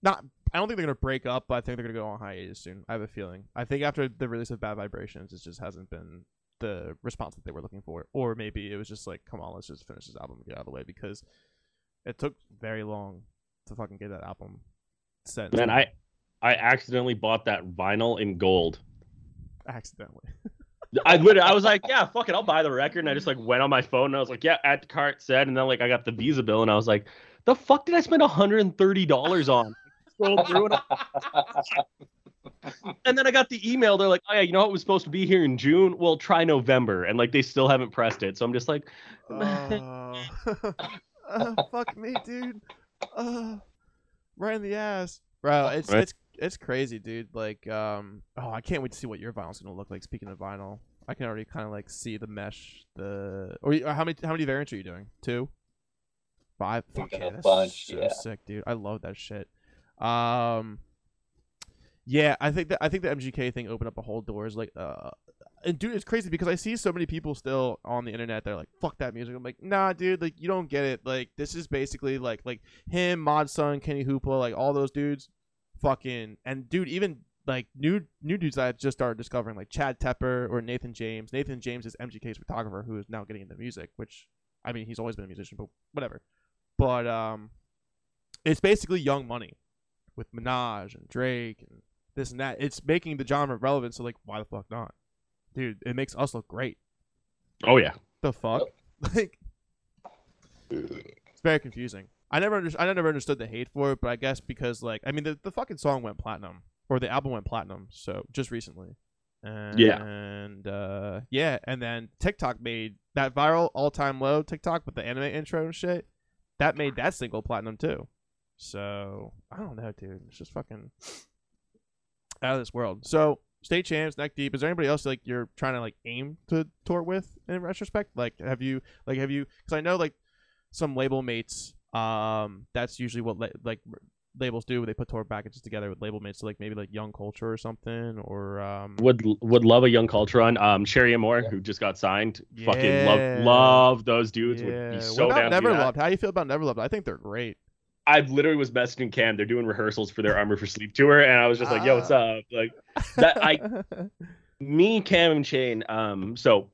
not. I don't think they're gonna break up, but I think they're gonna go on hiatus soon. I have a feeling. I think after the release of Bad Vibrations, it just hasn't been the response that they were looking for, or maybe it was just like, come on, let's just finish this album and get out of the way because it took very long to fucking get that album set. man, I I accidentally bought that vinyl in gold. accidentally. I literally, I was like, yeah, fuck it, I'll buy the record. And I just like went on my phone and I was like, yeah, add to cart said. And then like I got the Visa bill and I was like, the fuck did I spend $130 on? Through and, and then I got the email. They're like, oh yeah, you know what was supposed to be here in June? Well, try November. And like they still haven't pressed it. So I'm just like, Oh. Uh, fuck me, dude. Uh, right in the ass, bro. It's Right. it's it's crazy, dude. Like, um, oh, I can't wait to see what your vinyl's gonna look like. Speaking of vinyl, I can already kind of like see the mesh. The or, or how many how many variants are you doing? Two, five. We Fuck yeah, a that's bunch, so yeah. sick, dude. I love that shit. Um, yeah, I think that I think the MGK thing opened up a whole doors. Like, uh, and dude, it's crazy because I see so many people still on the internet. They're like, "Fuck that music." I'm like, "Nah, dude. Like, you don't get it. Like, this is basically like like him, Mod Sun, Kenny Hoopla, like all those dudes, fucking and dude, even like new new dudes I just started discovering, like Chad Tepper or Nathan James. Nathan James is MGK's photographer who is now getting into music, which I mean, he's always been a musician, but whatever. But um, it's basically Young Money with Minaj and Drake and this and that. It's making the genre relevant. So like, why the fuck not, dude? It makes us look great. oh yeah. The fuck, like, It's very confusing. I never under- I never understood the hate for it, but I guess because like I mean the, the fucking song went platinum or the album went platinum, so just recently. And, Yeah. And uh, yeah, and then TikTok made that viral all time low TikTok with the anime intro and shit. That made that single platinum too. So I don't know, dude. It's just fucking out of this world. So state champs, neck deep. Is there anybody else like you're trying to like aim to tour with in retrospect? Like, have you like have you? Because I know like some label mates. Um, that's usually what la- like labels do. They put tour packages together with label mates. So like maybe like Young Culture or something, or um. Would would love a young culture run. Um, Sherry Amore, who just got signed, fucking love Yeah. love those dudes. yeah. Would be so what down about to do Never that. Loved? How do you feel about Never Loved? I think they're great. I literally was messaging Cam. They're doing rehearsals for their Armor for Sleep tour, and I was just like, "Yo, what's Ah. up?" Like that. I me, Cam, and Shane. Um, so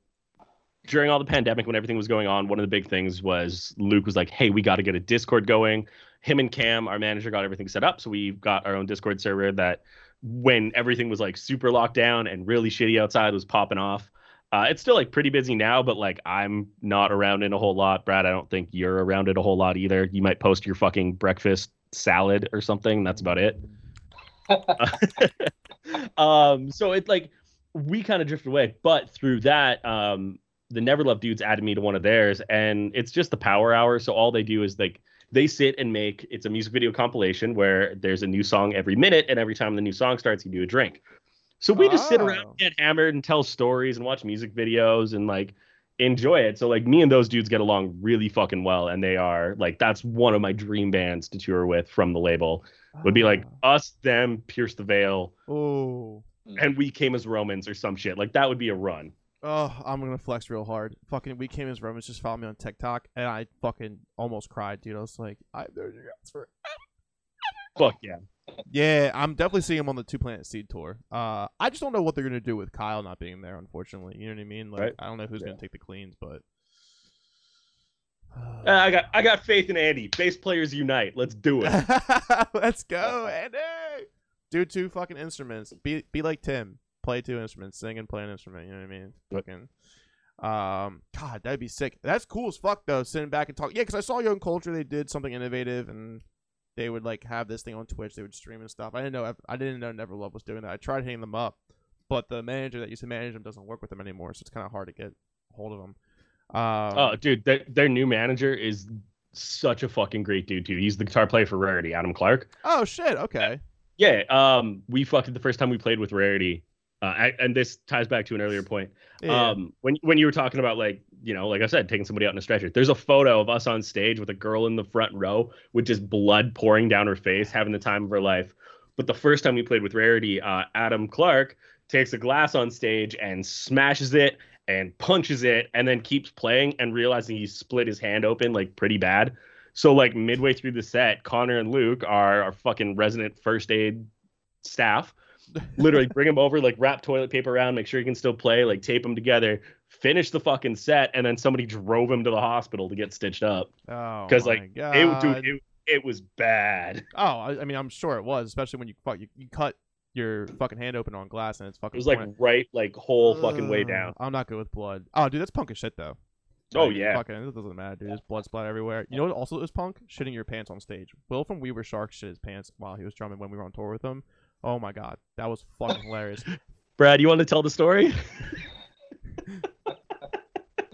during all the pandemic, when everything was going on, one of the big things was Luke was like, "Hey, we got to get a Discord going." Him and Cam, our manager, got everything set up, so we got our own Discord server. That when everything was like super locked down and really shitty outside was popping off. Uh, it's still like pretty busy now, but like I'm not around it a whole lot. Brad, I don't think you're around it a whole lot either. You might post your fucking breakfast salad or something. That's about it. um, so it like we kind of drifted away, but through that, um, the Never Loved dudes added me to one of theirs, and it's just the power hour. So all they do is like they sit and make it's a music video compilation where there's a new song every minute, and every time the new song starts, you do a drink. So we just sit Oh. around, get hammered, and tell stories and watch music videos and like enjoy it. So like me and those dudes get along really fucking well, and they are like that's one of my dream bands to tour with from the label. Would be like ah. us, them, Pierce the Veil, oh. and we came as Romans or some shit. Like that would be a run. Oh, I'm gonna flex real hard. Fucking, we came as Romans just followed me on TikTok, and I fucking almost cried, dude. I was like, I've known you guys for. Fuck yeah. Yeah, I'm definitely seeing him on the To Plant a Seed tour. Uh, I just don't know what they're gonna do with Kyle not being there. Unfortunately, you know what I mean. Like, Right. I don't know who's Yeah. gonna take the cleans, but. Uh, I got I got faith in Andy. Bass players unite. Let's do it. Let's go, Andy. Do two fucking instruments. Be be like Tim. Play two instruments. Sing and play an instrument. You know what I mean? Yep. Fucking. Um, God, that'd be sick. That's cool as fuck though. Sitting back and talk. Yeah, because I saw Young Culture. They did something innovative, and they would like have this thing on Twitch. They would stream and stuff. I didn't know. I didn't know Never Loved was doing that. I tried hitting them up, but the manager that used to manage them doesn't work with them anymore, so it's kind of hard to get hold of them. Um, oh, dude, their, their new manager is such a fucking great dude too. He's the guitar player for Rarity, Adam Clark. oh shit. Okay. Yeah, um, we fucking the first time we played with Rarity, uh, I, and this ties back to an earlier point. Yeah. Um, when when you were talking about like you know, like I said, taking somebody out in a stretcher. There's a photo of us on stage with a girl in the front row with just blood pouring down her face, having the time of her life. But the first time we played with Rarity, uh, Adam Clark takes a glass on stage and smashes it and punches it, and then keeps playing and realizing he split his hand open like pretty bad. So like midway through the set, Connor and Luke are our fucking resident first aid staff literally bring him over, like wrap toilet paper around, make sure he can still play, like tape him together, finish the fucking set, and then somebody drove him to the hospital to get stitched up. Oh, Because like God. it, dude, it, it was bad. Oh, I, I mean, I'm sure it was, especially when you fuck you, you cut your fucking hand open on glass and it's fucking. It was like right, like whole fucking way down. I'm not good with blood. Oh, dude, that's punk as shit though. Oh, yeah. Fucking, it doesn't matter, dude. There's blood splat everywhere. You know what also is punk? Shitting your pants on stage. Will from We Were Sharks shit his pants while he was drumming when we were on tour with him. Oh my god, that was fucking hilarious. Brad, you want to tell the story?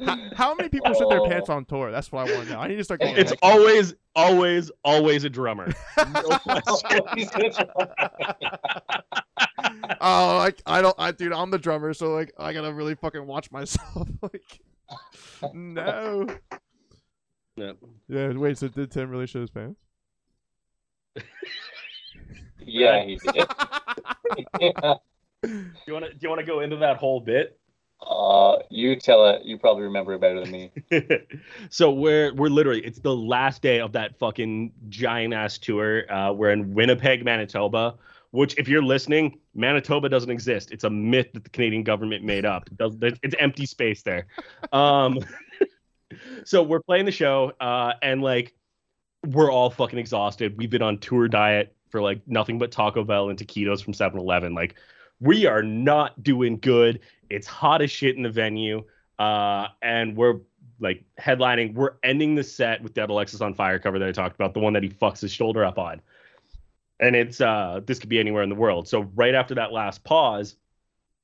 how, how many people shit their pants on tour? That's what I want to know. I need to start going. It's like- always, always, always a drummer. No oh, like I don't, I dude, I'm the drummer, so like I gotta really fucking watch myself. like, no. Yeah. Yeah. Wait. So did Tim really shit his pants? yeah, he did. yeah. Do you want to? Do you want to go into that whole bit? Uh, you tell it. You probably remember it better than me. so we're we're literally it's the last day of that fucking giant ass tour. Uh, we're in Winnipeg, Manitoba. Which, if you're listening, Manitoba doesn't exist. It's a myth that the Canadian government made up. It it's empty space there. Um, so we're playing the show, uh, and like we're all fucking exhausted. We've been on tour diet for like nothing but Taco Bell and taquitos from 7-Eleven. Like we are not doing good. It's hot as shit in the venue, uh, and we're like headlining. We're ending the set with that Alexisonfire cover that I talked about, the one that he fucks his shoulder up on. And it's uh this could be anywhere in the world. So right after that last pause,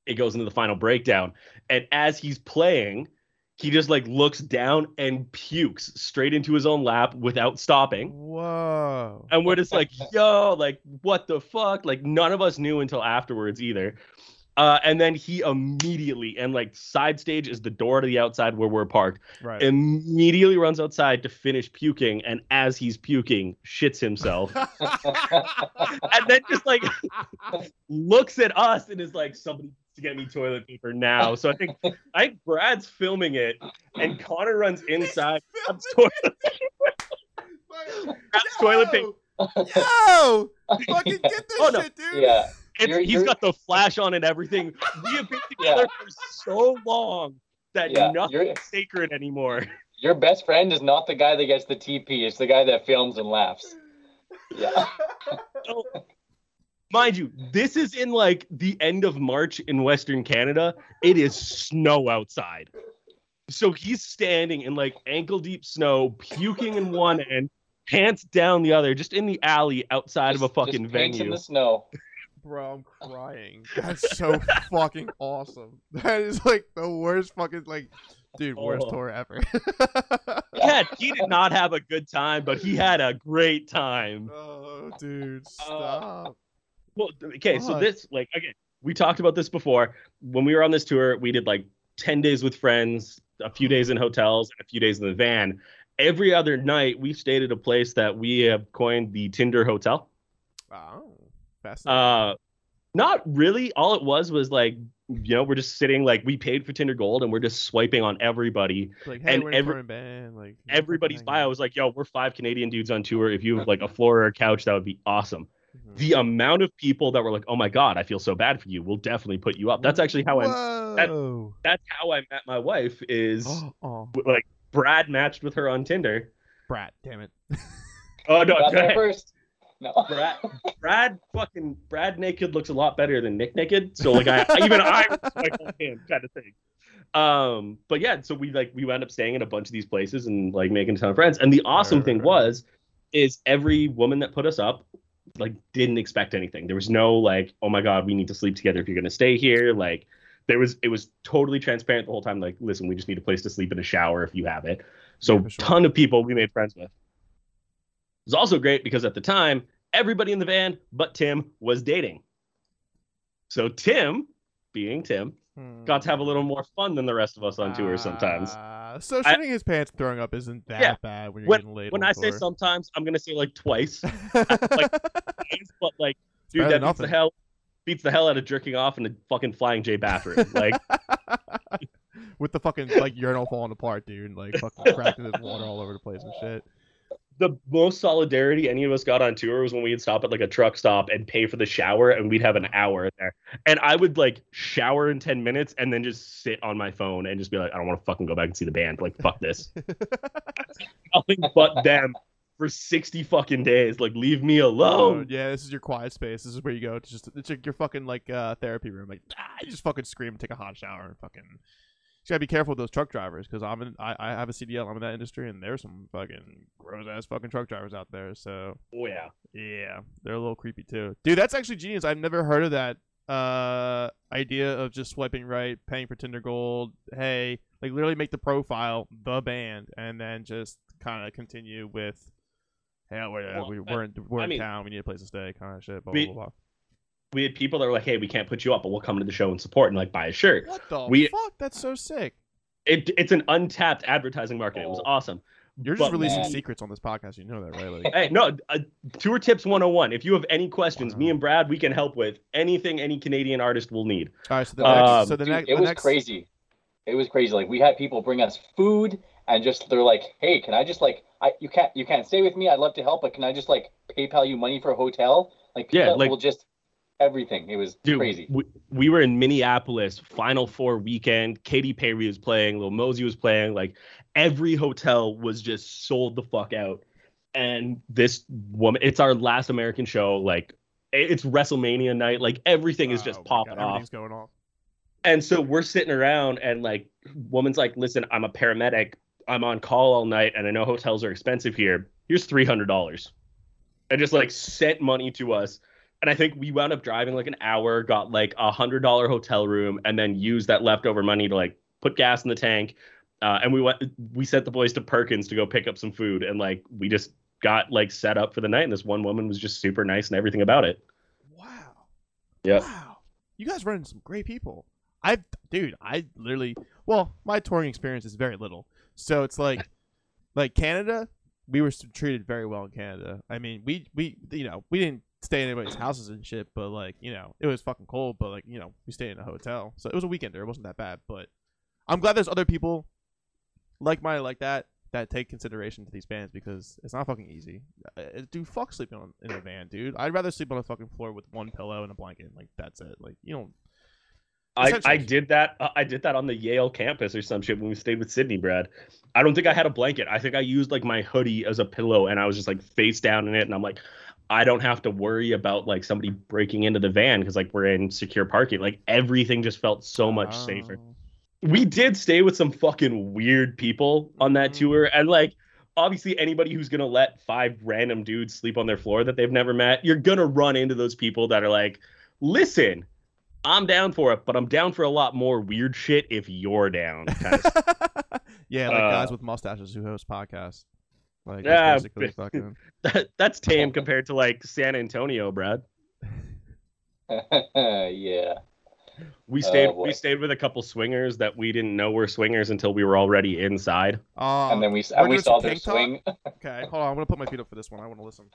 it goes into the final breakdown. And as he's playing, he just like looks down and pukes straight into his own lap without stopping. Whoa. And we're just like, yo, like what the fuck? Like none of us knew until afterwards either. Uh, and then he immediately and like side stage is the door to the outside where we're parked. Right. Immediately runs outside to finish puking, and as he's puking, shits himself, and then just like looks at us and is like, "Somebody to get me toilet paper now." So I think I think Brad's filming it, and Connor runs inside, grabs toilet, grabs toilet paper. Yo, fucking get this Oh, no. shit, dude. yeah. It's, You're- he's you're- got the flash on and everything. We have been Yeah. together for so long that Yeah, nothing's you're- sacred anymore. Your best friend is not the guy that gets the TP. It's the guy that films and laughs. Yeah. So, mind you, this is in like the end of March in Western Canada. It is snow outside. So he's standing in like ankle deep snow, puking in one end, pants down the other, just in the alley outside of a fucking just paint in the snow. Bro, I'm crying. That's so fucking awesome. That is like the worst fucking like, dude, worst Oh. tour ever. Yeah, he did not have a good time, but he had a great time. oh, dude, uh, stop. Well, okay, so this like again, we talked about this before. When we were on this tour, we did like 10 days with friends, a few days in hotels, and a few days in the van. Every other night, we stayed at a place that we have coined the Tinder Hotel. Oh, fascinating. Uh, not really. All it was was like, you know, we're just sitting like we paid for Tinder Gold and we're just swiping on everybody. like, hey, and we're a every- band. Like Everybody's bio was like, yo, we're five Canadian dudes on tour. If you have like a floor or a couch, that would be awesome. Mhm. The amount of people that were like, oh my God, I feel so bad for you. We'll definitely put you up. That's actually how I Whoa. that's how I met my wife is oh, like Brad matched with her on Tinder. brat, damn it. Oh no, Got there Brad, first. No. Brad, Brad fucking Brad naked looks a lot better than Nick naked. So like I even I was like on him kind of thing. Um, but yeah, so we like we wound up staying in a bunch of these places and like making a ton of friends. And the awesome Right, thing right. was is every woman that put us up like didn't expect anything. There was no like, oh my god, we need to sleep together if you're gonna stay here. Like there was it was totally transparent the whole time. Like, listen, we just need a place to sleep in a shower if you have it. So Yeah, sure. ton of people we made friends with. It was also great because at the time, everybody in the van but Tim was dating. So Tim, being Tim, got to have a little more fun than the rest of us on tour sometimes. Uh, so shitting his pants and throwing up isn't that Yeah. bad when you're When- getting laid. When I say sometimes, I'm gonna say like twice. like, but like, dude, that beats the hell beats the hell out of jerking off in a fucking flying J bathroom. Like, with the fucking like urinal falling apart, dude, and, like fucking cracking the water all over the place and shit. The most solidarity any of us got on tour was when we'd stop at like a truck stop and pay for the shower and we'd have an hour there. And I would like shower in 10 minutes and then just sit on my phone and just be like, I don't want to fucking go back and see the band. Like, fuck this. Nothing but them for 60 fucking days. Like, leave me Oh, alone. yeah, this is your quiet space. This is where you go. It's just it's like your fucking like uh, therapy room. Like ah, you just fucking scream, take a hot shower, and fucking. You gotta be careful with those truck drivers because I'm in. I, I have a CDL. I'm in that industry, and there's some fucking gross ass fucking truck drivers out there. So Oh, yeah. yeah, they're a little creepy too, dude. That's actually genius. I've never heard of that uh idea of just swiping right, paying for Tinder Gold. Hey, like literally make the profile the band, and then just kind of continue with. Hey, we're, Well, we, we're in, we're I in mean, town. We need a place to stay, kind of shit. Blah, we- blah, blah, blah. We had people that were like, hey, we can't put you up, but we'll come to the show and support and like buy a shirt. What the we- fuck? That's so sick. It, it's an untapped advertising market. It was Oh. awesome. You're just But- releasing man. secrets on this podcast. You know that, right? Like, Hey, no, uh, Tour Tips 101. If you have any questions, me and Brad, we can help with anything any Canadian artist will need. all right. So the Um, next, so the Dude, next, it the was next, crazy. It was crazy. Like we had people bring us food and just they're like, "Hey, can I just like I you can't you can't stay with me. I'd love to help, but can I just like PayPal you money for a hotel?" Like Yeah, people like- will just everything. It was Dude, crazy. We, we were in Minneapolis, Final Four weekend. Katy Perry was playing, Lil Mosey was playing. Like every hotel was just sold the fuck out. And this woman, it's our last American show. Like it's WrestleMania night. Like everything is Oh just my popping God, off. Going off. And so we're sitting around, and like, woman's like, "Listen, I'm a paramedic. I'm on call all night and I know hotels are expensive here. Here's three hundred dollars, and just like sent money to us. And I think we wound up driving like an hour, got like a hundred dollar hotel room, and then used that leftover money to like put gas in the tank. Uh, and we went, we sent the boys to Perkins to go pick up some food, and like we just got like set up for the night. And this one woman was just super nice and everything about it. Wow. Yeah. Wow. You guys run into some great people. I, dude, I literally, well, my touring experience is very little. So it's like, like Canada, we were treated very well in Canada. I mean, we, we, you know, we didn't stay in anybody's houses and shit, but like, you know, it was fucking cold, but like, you know, we stayed in a hotel. So it was a weekender. It wasn't that bad, but I'm glad there's other people like minded like that that take consideration to these bands because it's not fucking easy. Uh, dude, fuck sleeping on, in a van, dude. I'd rather sleep on a fucking floor with one pillow and a blanket. Like that's it. Like you don't. I, I did that. uh, I did that on the Yale campus or some shit when we stayed with Sydney, Brad. I don't think I had a blanket. I think I used like my hoodie as a pillow, and I was just like face down in it. And I'm like, I don't have to worry about like somebody breaking into the van because like we're in secure parking. Like everything just felt so much safer. Oh. we did stay with some fucking weird people on that Mhm. tour and like obviously anybody who's gonna let five random dudes sleep on their floor that they've never met you're gonna run into those people that are like listen i'm down for it but i'm down for a lot more weird shit if you're down kind of yeah, like guys Uh, with mustaches who host podcasts. Like Yeah, that's basically but- fucking. that, that's tame compared to like san antonio brad yeah. we Oh, stayed boy. we stayed with a couple swingers that we didn't know were swingers until we were already inside Oh, and then we and we saw their swing. Okay, hold on. I'm gonna put my feet up for this one. I want to listen.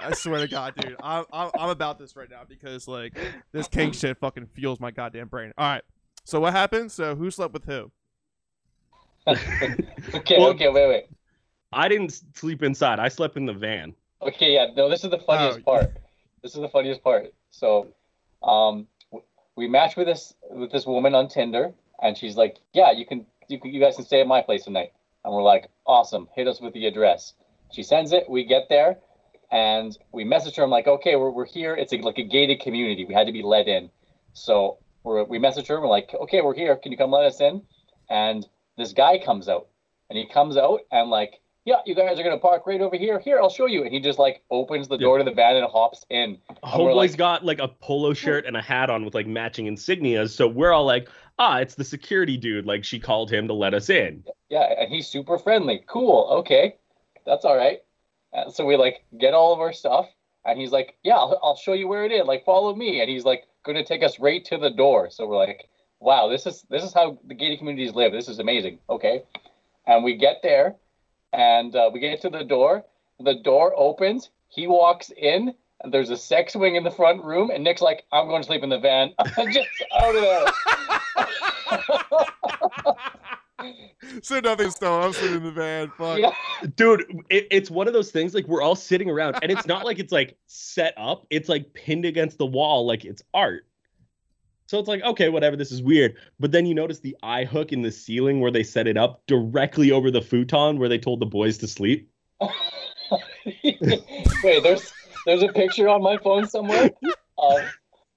I swear to God, dude, I'm, I'm I'm about this right now because like this king shit fucking fuels my goddamn brain. All right, so what happened? So who slept with who? okay, Well- okay, wait, wait. i didn't sleep inside i slept in the van Okay, yeah, no, this is the funniest Oh. part. This is the funniest part. So, um, we matched with this with this woman on Tinder, and she's like, "Yeah, you can, you can, you guys can stay at my place tonight." And we're like, "Awesome! Hit us with the address." She sends it. We get there, and we message her. I'm like, "Okay, we're we're here. It's a, like a gated community. We had to be let in." So we're, we message her. We're like, "Okay, we're here. Can you come let us in?" And this guy comes out, and he comes out and like yeah, you guys are gonna park right over here. Here, I'll show you. And he just like opens the Yeah. door to the van and hops in. Homeboy's like- got like a polo shirt and a hat on with like matching insignias. So we're all like, ah, it's the security dude. Like she called him to let us in. Yeah, and he's super friendly. Cool. Okay, that's all right. And so we like get all of our stuff, and he's like, yeah, I'll, I'll show you where it is. Like, follow me. And he's like gonna take us right to the door. So we're like, wow, this is this is how the gated communities live. This is amazing. Okay, and we get there, and uh, we get to the door. The door opens. He walks in. And there's a sex wing in the front room, and Nick's like, "I'm going to sleep in the van." Just out of there. so nothing's stolen. I'm sleeping in the van. Fuck. yeah. Dude, it, it's one of those things like we're all sitting around and it's not like it's like set up. It's like pinned against the wall like it's art. So it's like, okay, whatever, this is weird. But then you notice the eye hook in the ceiling where they set it up directly over the futon where they told the boys to sleep. Wait, there's there's a picture on my phone somewhere of,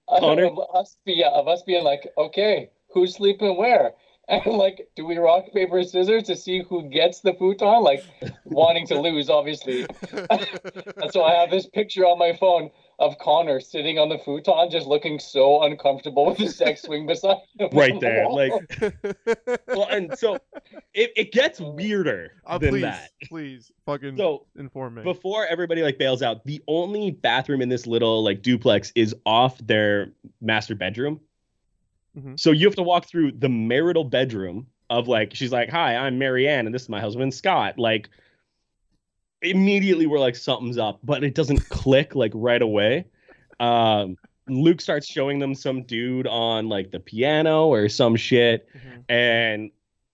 of, Connor? of us be of us being like, okay, who's sleeping where? And like, do we rock paper scissors to see who gets the futon? Like, wanting to lose, obviously. And so I have this picture on my phone of Connor sitting on the futon, just looking so uncomfortable with the sex swing beside him. Right the there. wall. Like well, and so it, it gets weirder Uh, than please, that. please, fucking So inform me. before everybody like bails out, the only bathroom in this little like duplex is off their master bedroom. Mhm. So you have to walk through the marital bedroom of like she's like, "Hi, I'm Marianne, and this is my husband Scott." Like immediately we're like something's up, but it doesn't click like right away. Um, Luke starts showing them some dude on like the piano or some shit Mhm. and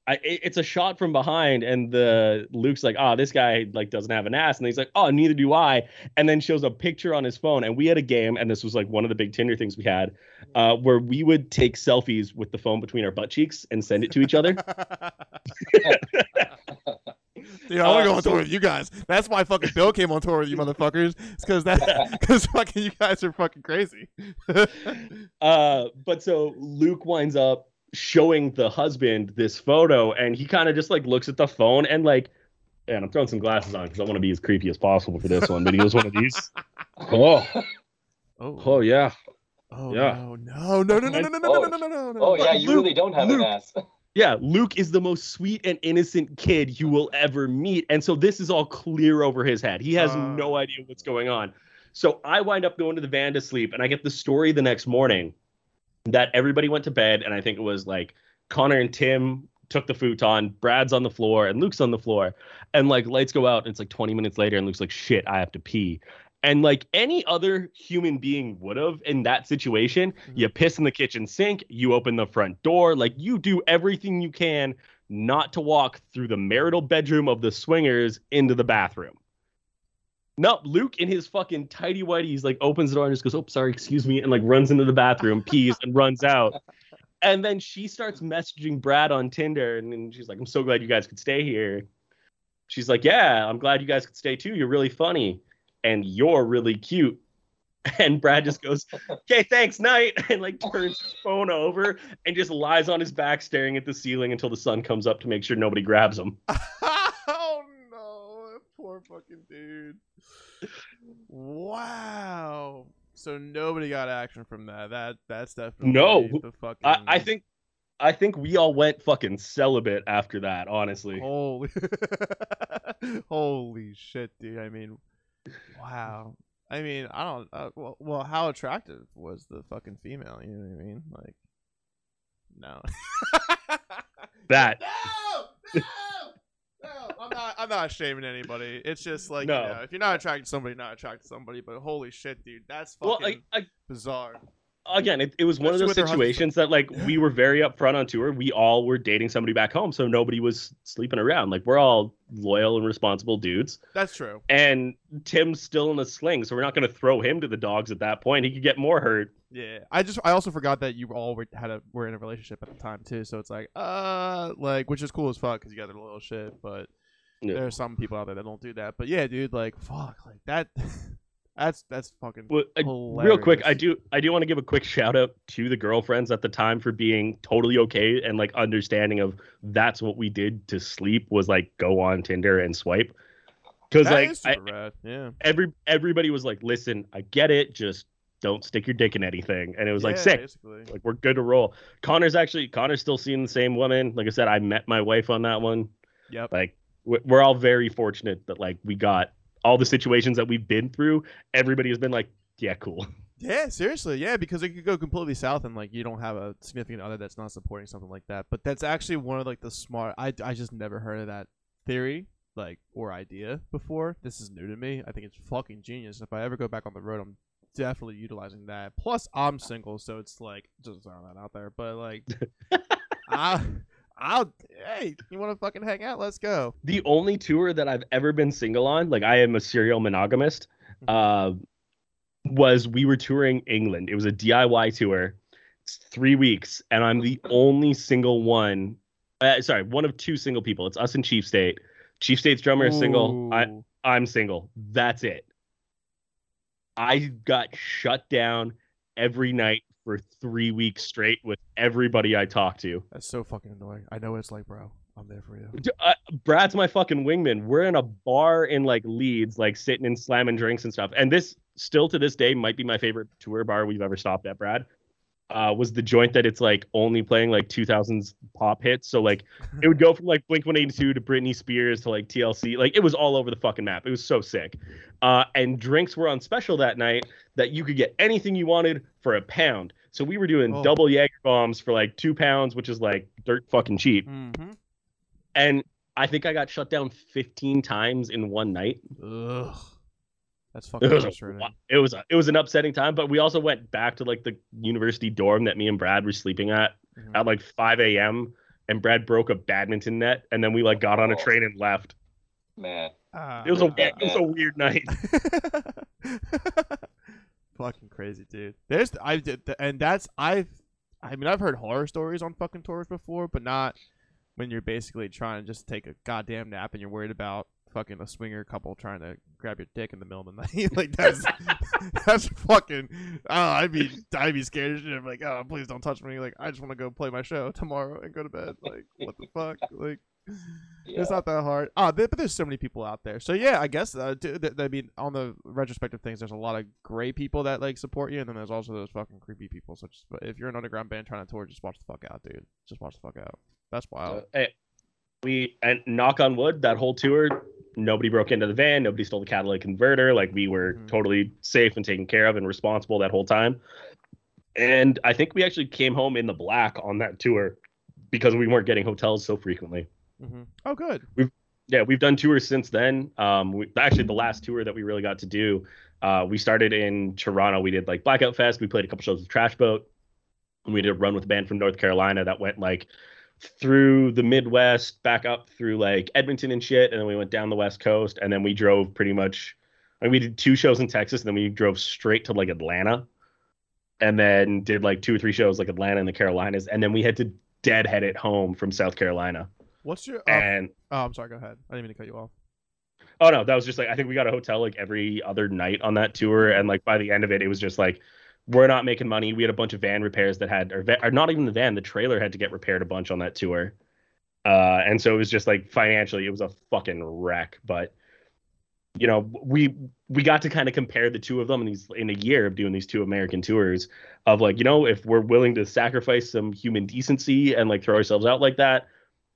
I, it's a shot from behind, and the Luke's like, "Oh, this guy like doesn't have an ass," and he's like, "Oh, neither do I," and then shows a picture on his phone. And we had a game, and this was like one of the big Tinder things we had, uh, where we would take selfies with the phone between our butt cheeks and send it to each other. Dude, I want to Uh, go on tour with you guys. That's why fucking Bill came on tour with you motherfuckers. It's because that, because fucking you guys are fucking crazy. uh, but so Luke winds up showing the husband this photo, and he kind of just like looks at the phone and like, and I'm throwing some glasses on because I want to be as creepy as possible for this one. But he was one of these. Oh, Oh, oh yeah. oh yeah. no, no, no, no, no, no, no, no, no, no, no, no, no. Oh yeah, you Luke, really don't have Luke. an ass. Yeah, Luke is the most sweet and innocent kid you will ever meet. And so this is all clear over his head. He has Uh. no idea what's going on. So I wind up going to the van to sleep, and I get the story the next morning that everybody went to bed. And I think it was like Connor and Tim took the futon, Brad's on the floor, and Luke's on the floor. And like lights go out, and it's like 20 minutes later, and Luke's like, shit, I have to pee. And like any other human being would have in that situation, mm-hmm. you piss in the kitchen sink, you open the front door, like you do everything you can not to walk through the marital bedroom of the swingers into the bathroom. No, Luke in his fucking tidy whities like opens the door and just goes, "Oh, sorry, excuse me," and like runs into the bathroom, pees, and runs out. And then she starts messaging Brad on Tinder, and then she's like, "I'm so glad you guys could stay here." She's like, "Yeah, I'm glad you guys could stay too. You're really funny, and you're really cute." And Brad just goes, "Okay, thanks, night," and like turns his phone over and just lies on his back, staring at the ceiling until the sun comes up to make sure nobody grabs him. oh no, poor fucking dude. Wow. So nobody got action from that. That that's definitely No. the fucking. I, I think, I think we all went fucking celibate after that. Honestly, Holy, holy shit, dude! I mean, wow. I mean, I don't. Uh, well, well, how attractive was the fucking female? You know what I mean? Like, no. that No, no, no. I'm not. I'm not shaming anybody. It's just like, No. you know, if you're not attracted to somebody, not attracted to somebody. But holy shit, dude, that's fucking well, I, I, bizarre. Again, it, it was one of those with her husband. situations that like we were very upfront on tour. We all were dating somebody back home, so nobody was sleeping around. Like we're all loyal and responsible dudes. That's true. And Tim's still in a sling, so we're not going to throw him to the dogs at that point. He could get more hurt. Yeah, I just I also forgot that you all were, had a were in a relationship at the time too. So it's like, uh, like which is cool as fuck because you guys are little shit. But Yeah. there are some people out there that don't do that. But yeah, dude, like fuck, like that. that's that's fucking Well, I- real quick, I do I do want to give a quick shout out to the girlfriends at the time for being totally okay and like understanding of that's what we did to sleep was like go on Tinder and swipe. Because like I. Yeah. every everybody was like, listen, I get it, just don't stick your dick in anything. And it was like sick. Basically. Like we're good to roll. Connor's actually Connor's still seeing the same woman. Like I said, I met my wife on that one. Yep. Like we're all very fortunate that like we got all the situations that we've been through. Everybody has been like, yeah, cool. Yeah, seriously, yeah, because it could go completely south and like you don't have a significant other that's not supporting something like that. But that's actually one of like the smart. I I just never heard of that theory like or idea before. This is new to me. I think it's fucking genius. If I ever go back on the road, I'm definitely utilizing that. Plus, I'm single, so it's like just throwing that out there. But like, I. I'll hey, you want to fucking hang out? Let's go. The only tour that I've ever been single on, like I am a serial monogamist, uh, was we were touring England. It was a DIY tour. It's three weeks, and I'm the only single one. Uh, sorry, one of two single people. It's us and Chief State. Chief State's drummer is single. I, I'm single. That's it. I got shut down every night for three weeks straight with everybody I talk to. That's so fucking annoying. I know it's like, bro. I'm there for you. Uh, Brad's my fucking wingman. We're in a bar in like Leeds, like sitting and slamming drinks and stuff. And this still to this day might be my favorite tour bar we've ever stopped at, Brad. Uh, was the joint that it's like only playing like 2000s pop hits. So like it would go from like Blink 182 to Britney Spears to like TLC. Like it was all over the fucking map. It was so sick. Uh, and drinks were on special that night that you could get anything you wanted for a pound. So we were doing Oh. double Jaeger bombs for like two pounds, which is like dirt fucking cheap Mm-hmm. and I think I got shut down 15 times in one night. Ugh. That's It fucking was, a, it was a, it was an upsetting time, but we also went back to like the university dorm that me and Brad were sleeping at Mhm. at like 5 a.m. and Brad broke a badminton net, and then we like got on a Oh. train and left. Man, Ah. It was a Yeah, it was a weird night. fucking crazy, dude. There's I did, and that's I've I mean I've heard horror stories on fucking tours before, but not when you're basically trying to just take a goddamn nap and you're worried about fucking a swinger couple trying to grab your dick in the middle of the night. like that's that's fucking. Oh, I'd be I'd be scared shit. I'm like, oh, please don't touch me. Like I just want to go play my show tomorrow and go to bed. Like what the fuck? Like Yeah. it's not that hard. Ah, but there's so many people out there. So yeah, I guess. Uh, d- th- I mean, on the retrospective things, there's a lot of great people that like support you, and then there's also those fucking creepy people. So just if you're an underground band trying to tour, just watch the fuck out, dude. Just watch the fuck out. That's wild. Uh, hey, we and knock on wood, that whole tour, nobody broke into the van, nobody stole the catalytic converter. Like we were Mhm. totally safe and taken care of and responsible that whole time. And I think we actually came home in the black on that tour because we weren't getting hotels so frequently. hmm Oh, good. We've Yeah, we've done tours since then. Um, we, actually, the last tour that we really got to do, uh, we started in Toronto. We did like Blackout Fest. We played a couple shows with Trash Boat. And we did a run with a band from North Carolina that went like through the Midwest, back up through like Edmonton and shit, and then we went down the West Coast, and then we drove pretty much. I mean, we did two shows in Texas, and then we drove straight to like Atlanta, and then did like two or three shows like Atlanta and the Carolinas, and then we had to deadhead it home from South Carolina. What's your? Oh, And oh, I'm sorry. Go ahead. I didn't mean to cut you off. Oh no, that was just like I think we got a hotel like every other night on that tour, and like by the end of it, it was just like we're not making money. We had a bunch of van repairs that had, or, or not even the van, the trailer had to get repaired a bunch on that tour, uh, and so it was just like financially, it was a fucking wreck. But you know, we we got to kind of compare the two of them in these in a year of doing these two American tours of like you know if we're willing to sacrifice some human decency and like throw ourselves out like that,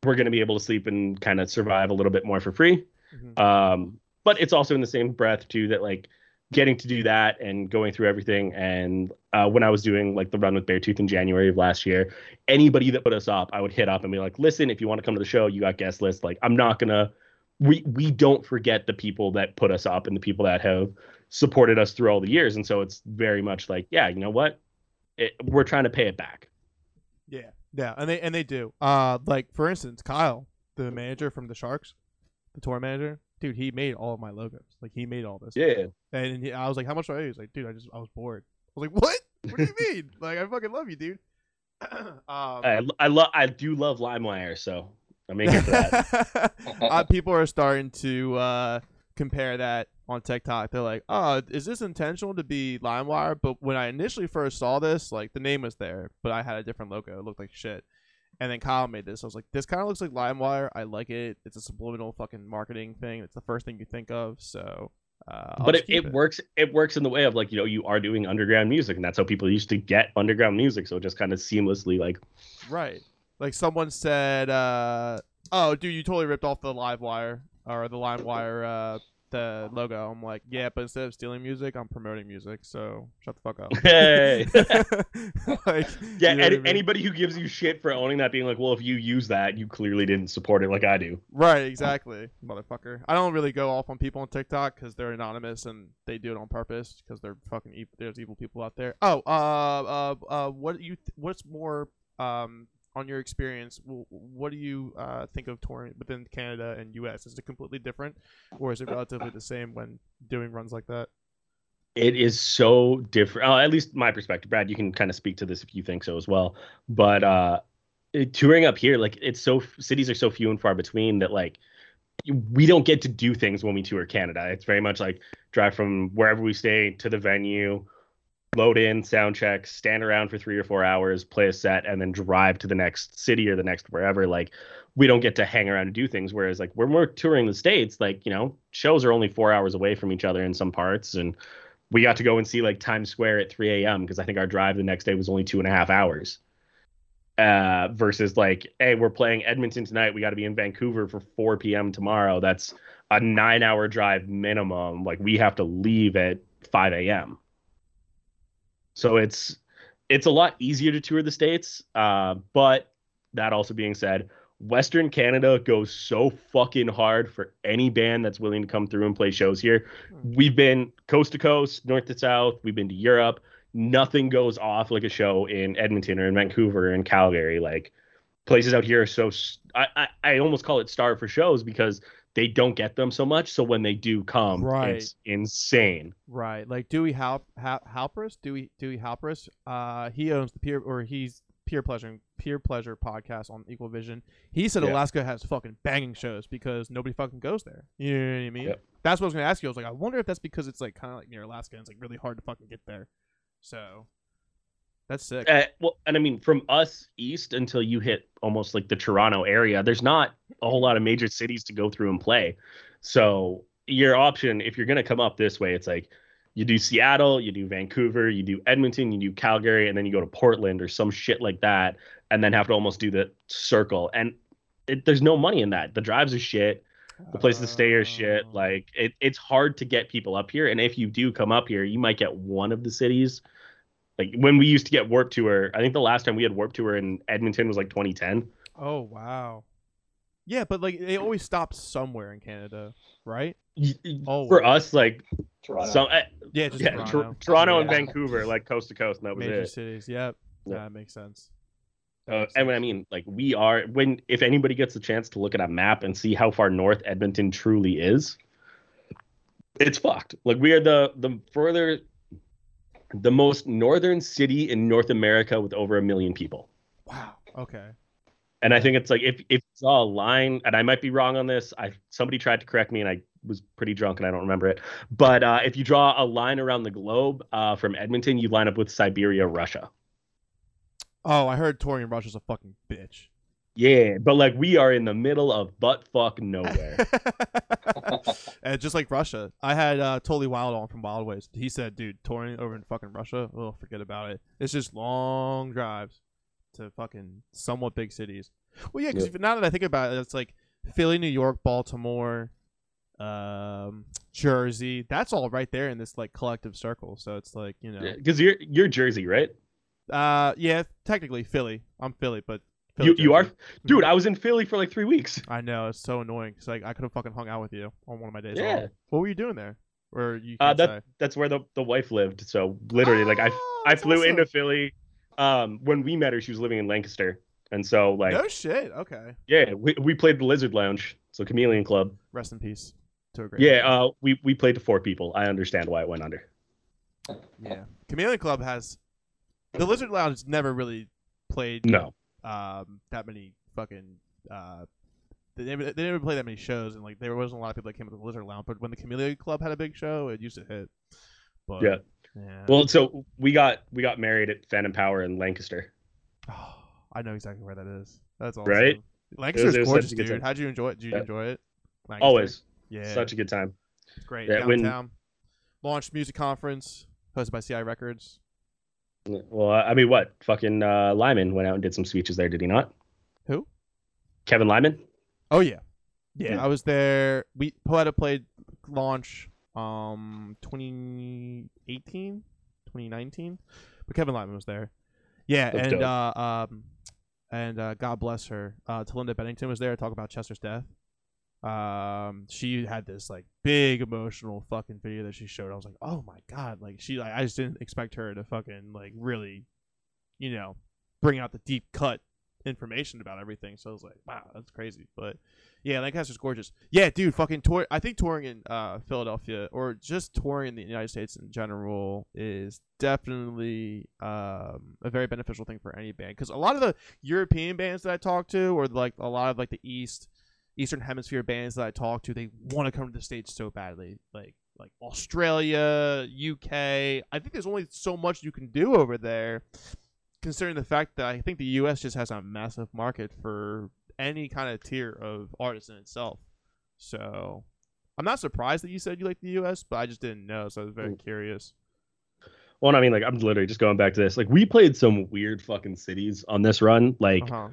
we're gonna be able to sleep and kind of survive a little bit more for free. Mhm. Um, but it's also in the same breath too that like getting to do that and going through everything. And uh, when I was doing like the run with Beartooth in January of last year, anybody that put us up, I would hit up and be like, "Listen, if you want to come to the show, you got guest list. Like, I'm not gonna. We we don't forget the people that put us up and the people that have supported us through all the years. And so it's very much like, yeah, you know what? It, we're trying to pay it back. Yeah, yeah, and they and they do. Uh, like for instance, Kyle, the manager from the Sharks, the tour manager, dude, he made all of my logos. Like he made all this. Yeah. And he, I was like, "How much do I owe you?" He's like, "Dude, I just I was bored." I was like, "What? What do you mean? like I fucking love you, dude." um, I I love I do love LimeWire, so I'm here for that. uh, people are starting to uh, compare that on TikTok. They're like, "Oh, is this intentional to be LimeWire?" But when I initially first saw this, like the name was there, but I had a different logo. It looked like shit. And then Kyle made this. I was like, "This kind of looks like LimeWire. I like it. It's a subliminal fucking marketing thing. It's the first thing you think of." So, uh, but just it, it works it works in the way of like you know you are doing underground music and that's how people used to get underground music so it just kind of seamlessly like Right. Like someone said, uh, "Oh, dude, you totally ripped off the LimeWire or the LimeWire uh, the logo." I'm like, "Yeah, but instead of stealing music, I'm promoting music. So shut the fuck up." hey like, yeah you know what any, I mean? anybody who gives you shit for owning that being like well if you use that you clearly didn't support it like i do Right, exactly, motherfucker. I don't really go off on people on TikTok because they're anonymous and they do it on purpose because they're fucking. E- there's evil people out there. Oh, uh, uh, uh, what you? Th- what's more, um, on your experience? What do you uh think of touring within Canada and U.S.? Is it completely different, or is it relatively the same when doing runs like that? it is so different uh, at least my perspective brad you can kind of speak to this if you think so as well but uh touring up here like it's so cities are so few and far between that like we don't get to do things when we tour canada it's very much like drive from wherever we stay to the venue load in sound check stand around for three or four hours play a set and then drive to the next city or the next wherever like we don't get to hang around and do things whereas like when we're touring the states like you know shows are only four hours away from each other in some parts and we got to go and see like Times Square at 3 a.m. because I think our drive the next day was only two and a half hours. Uh, versus like, hey, we're playing Edmonton tonight. We got to be in Vancouver for 4 p.m. tomorrow. That's a nine hour drive minimum. Like we have to leave at 5 a.m. So it's it's a lot easier to tour the states. Uh, but that also being said, Western Canada goes so fucking hard for any band that's willing to come through and play shows here. We've been coast to coast, north to south. We've been to Europe. Nothing goes off like a show in Edmonton or in Vancouver or in Calgary. Like places out here are so I I almost call it star for shows because they don't get them so much. So when they do come, Right. it's insane. Right, like Dewey Hal- Hal- Halpris, Dewey Dewey Halpris. Uh, he owns the peer or he's peer pleasure peer pleasure podcast on Equal Vision. He said Yeah. Alaska has fucking banging shows because nobody fucking goes there. You know what I mean? Yep. That's what I was gonna ask you. I was like, I wonder if that's because it's like kind of like near Alaska and it's like really hard to fucking get there. So that's sick. Uh, well, and I mean, from us east until you hit almost like the Toronto area, there's not a whole lot of major cities to go through and play. So your option, if you're gonna come up this way, it's like you do Seattle, you do Vancouver, you do Edmonton, you do Calgary, and then you go to Portland or some shit like that, and then have to almost do the circle. And it, there's no money in that. The drives are shit. The places to stay are shit. Oh. Like it, it's hard to get people up here. And if you do come up here, you might get one of the cities. Like when we used to get Warped Tour, I think the last time we had Warped Tour in Edmonton was like 2010. Oh wow. Yeah, but like they always stop somewhere in Canada, right? Oh, For us, like Toronto. some, eh, Yeah, just yeah, Toronto. Toronto, Toronto and Vancouver, like coast to coast, and that was major it. cities. Yep. Yeah. That makes sense. That Uh, makes and when I mean, like we are when if anybody gets a chance to look at a map and see how far north Edmonton truly is, it's fucked. Like we are the the further, the most northern city in North America with over a million people. wow. Okay. And I think it's like if if you saw a line, and I might be wrong on this. I somebody tried to correct me, and I was pretty drunk, and I don't remember it. But uh, if you draw a line around the globe uh, from Edmonton, you line up with Siberia, Russia. Oh, I heard touring in Russia's a fucking bitch. Yeah, but like we are in the middle of butt fuck nowhere. and just like Russia, I had uh, Totally Wild on from Wild Ways. He said, "Dude, touring over in fucking Russia, oh, forget about it. It's just long drives to fucking somewhat big cities." Well, yeah, because Yep. now that I think about it, it's like Philly, New York, Baltimore, um, Jersey. That's all right there in this like collective circle. So it's like you know, Because you're you're Jersey, right? uh, yeah, technically Philly. I'm Philly, but Philly, You you are, dude. I was in Philly for like three weeks. I know it's so annoying because like I could have fucking hung out with you on one of my days. Yeah. off. What were you doing there? Or you Uh, that say? that's where the, the wife lived. So literally, like I Oh, I flew awesome. into Philly. Um, when we met her, she was living in Lancaster, and so like no shit. Okay. yeah, we, we played the Lizard Lounge, so Chameleon Club. Rest in peace to a great. Yeah, man. uh, we we played to four people. I understand why it went under. yeah. Chameleon Club has the Lizard Lounge never really played No, um that many fucking uh. They never, they never played that many shows, and like there wasn't a lot of people that came to the Lizard Lounge. But when the Chameleon Club had a big show, it used to hit. But, Yeah. yeah. well, so we got we got married at Phantom Power in Lancaster. Oh, I know exactly where that is. That's awesome. Right? Lancaster's it was such gorgeous, dude. time. How'd you enjoy it? Did you Yeah. enjoy it? Lancaster? Always Yeah. such a good time. great. yeah, when- Downtown. Launch music conference hosted by CI Records. Well, I mean, what fucking uh, Lyman went out and did some speeches there, did he not? Who? Kevin Lyman. Oh yeah. Yeah, Yeah. I was there. We Poeta played launch um 2018, 2019. But Kevin Lyman was there. Yeah, That's and dope. uh um and uh God bless her. Uh Talinda Bennington was there to talk about Chester's death. Um she had this like big emotional fucking video that she showed. I was like, "Oh my god." Like she like I just didn't expect her to fucking like really you know, bring out the deep cut information about everything. So I was like, "Wow, that's crazy." But yeah, Lancaster's gorgeous. Yeah, dude, fucking tour. I think touring in uh, Philadelphia or just touring in the United States in general is definitely um, a very beneficial thing for any band. Because a lot of the European bands that I talk to, or like a lot of like the East Eastern Hemisphere bands that I talk to, they want to come to the states so badly. Like like Australia, UK. I think there's only so much you can do over there. Considering the fact that I think the U.S. just has a massive market for any kind of tier of artist in itself. So I'm not surprised that you said you like the US, but I just didn't know, so I was very Mm. curious. Well, I mean, like, I'm literally just going back to this. Like, we played some weird fucking cities on this run, like Uh-huh.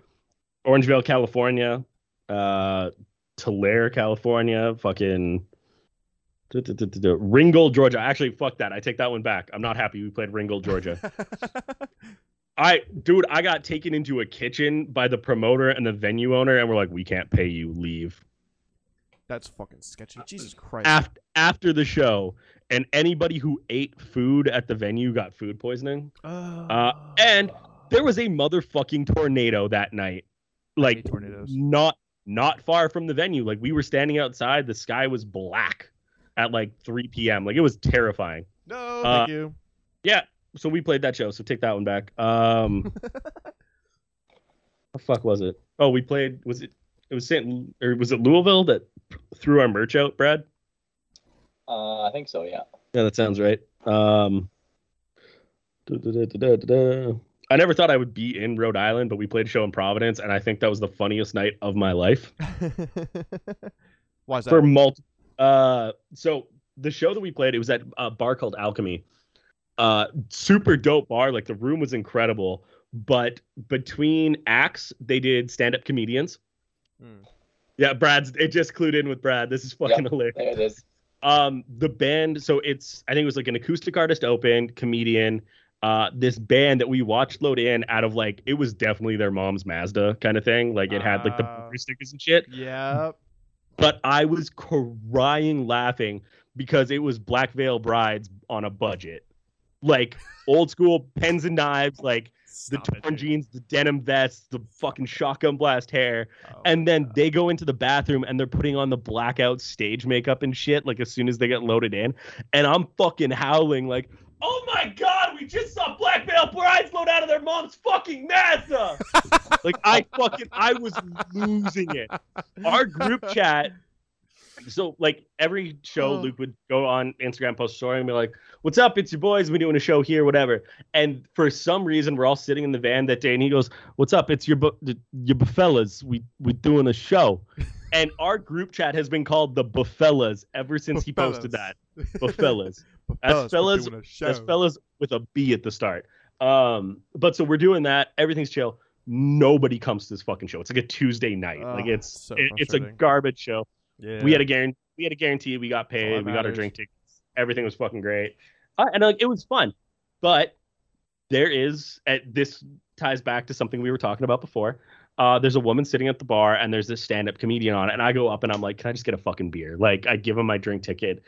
Orangevale, California, uh, Tulare, California, fucking Ringgold, Georgia. Actually, fuck that. I take that one back. I'm not happy we played Ringgold, Georgia. I, dude, I got taken into a kitchen by the promoter and the venue owner, and we're like, we can't pay you. Leave. That's fucking sketchy. Jesus Christ. After after the show, and anybody who ate food at the venue got food poisoning. uh, and there was a motherfucking tornado that night like tornadoes. not not far from the venue like we were standing outside the sky was black at like 3 p.m like it was terrifying No, uh, thank you. yeah so we played that show so take that one back um the fuck was it? Oh, we played. Was it? It was St. or was it Louisville that threw our merch out, Brad? Uh, I think so. Yeah. Yeah, that sounds right. Um. I never thought I would be in Rhode Island, but we played a show in Providence, and I think that was the funniest night of my life. Why is that? For multi, uh, so the show that we played, it was at a bar called Alchemy. Uh, super dope bar. Like the room was incredible, but between acts, they did stand-up comedians. Hmm. Yeah, Brad's. It just clued in with Brad. This is fucking hilarious. There it is. um the band so it's i think it was like an acoustic artist open comedian uh this band that we watched load in out of like it was definitely their mom's mazda kind of thing like it had like the bumper stickers and shit Yeah. but i was crying laughing because it was black veil brides on a budget like old school pens and knives like the Stop it, torn dude. jeans the denim vests the fucking shotgun blast hair Oh, and then God. they go into the bathroom and they're putting on the blackout stage makeup and shit like as soon as they get loaded in and i'm fucking howling like oh my god we just saw black veil brides load out of their mom's fucking mazda like i fucking i was losing it. Our group chat so like every show Oh. luke would go on instagram post a story and be like what's up? It's your boys. We're doing a show here whatever. And for some reason we're all sitting in the van that day and he goes what's up? It's your bu- your bufellas. We we doing a show. And our group chat has been called the bufellas ever since he posted that. Bufellas. But As fellas, we're fellas- doing a that's show. fellas with a b at the start um but so we're doing that everything's chill nobody comes to this fucking show it's like a tuesday night like Oh, it's so it- it's a garbage show Yeah. we had a guarantee. We had a guarantee. We got paid. We got our drink tickets. Everything was fucking great, uh, and like it was fun. But there is, at this ties back to something we were talking about before. Uh, there's a woman sitting at the bar, and there's this stand-up comedian on, it, and I go up and I'm like, "Can I just get a fucking beer?" Like I give him my drink ticket,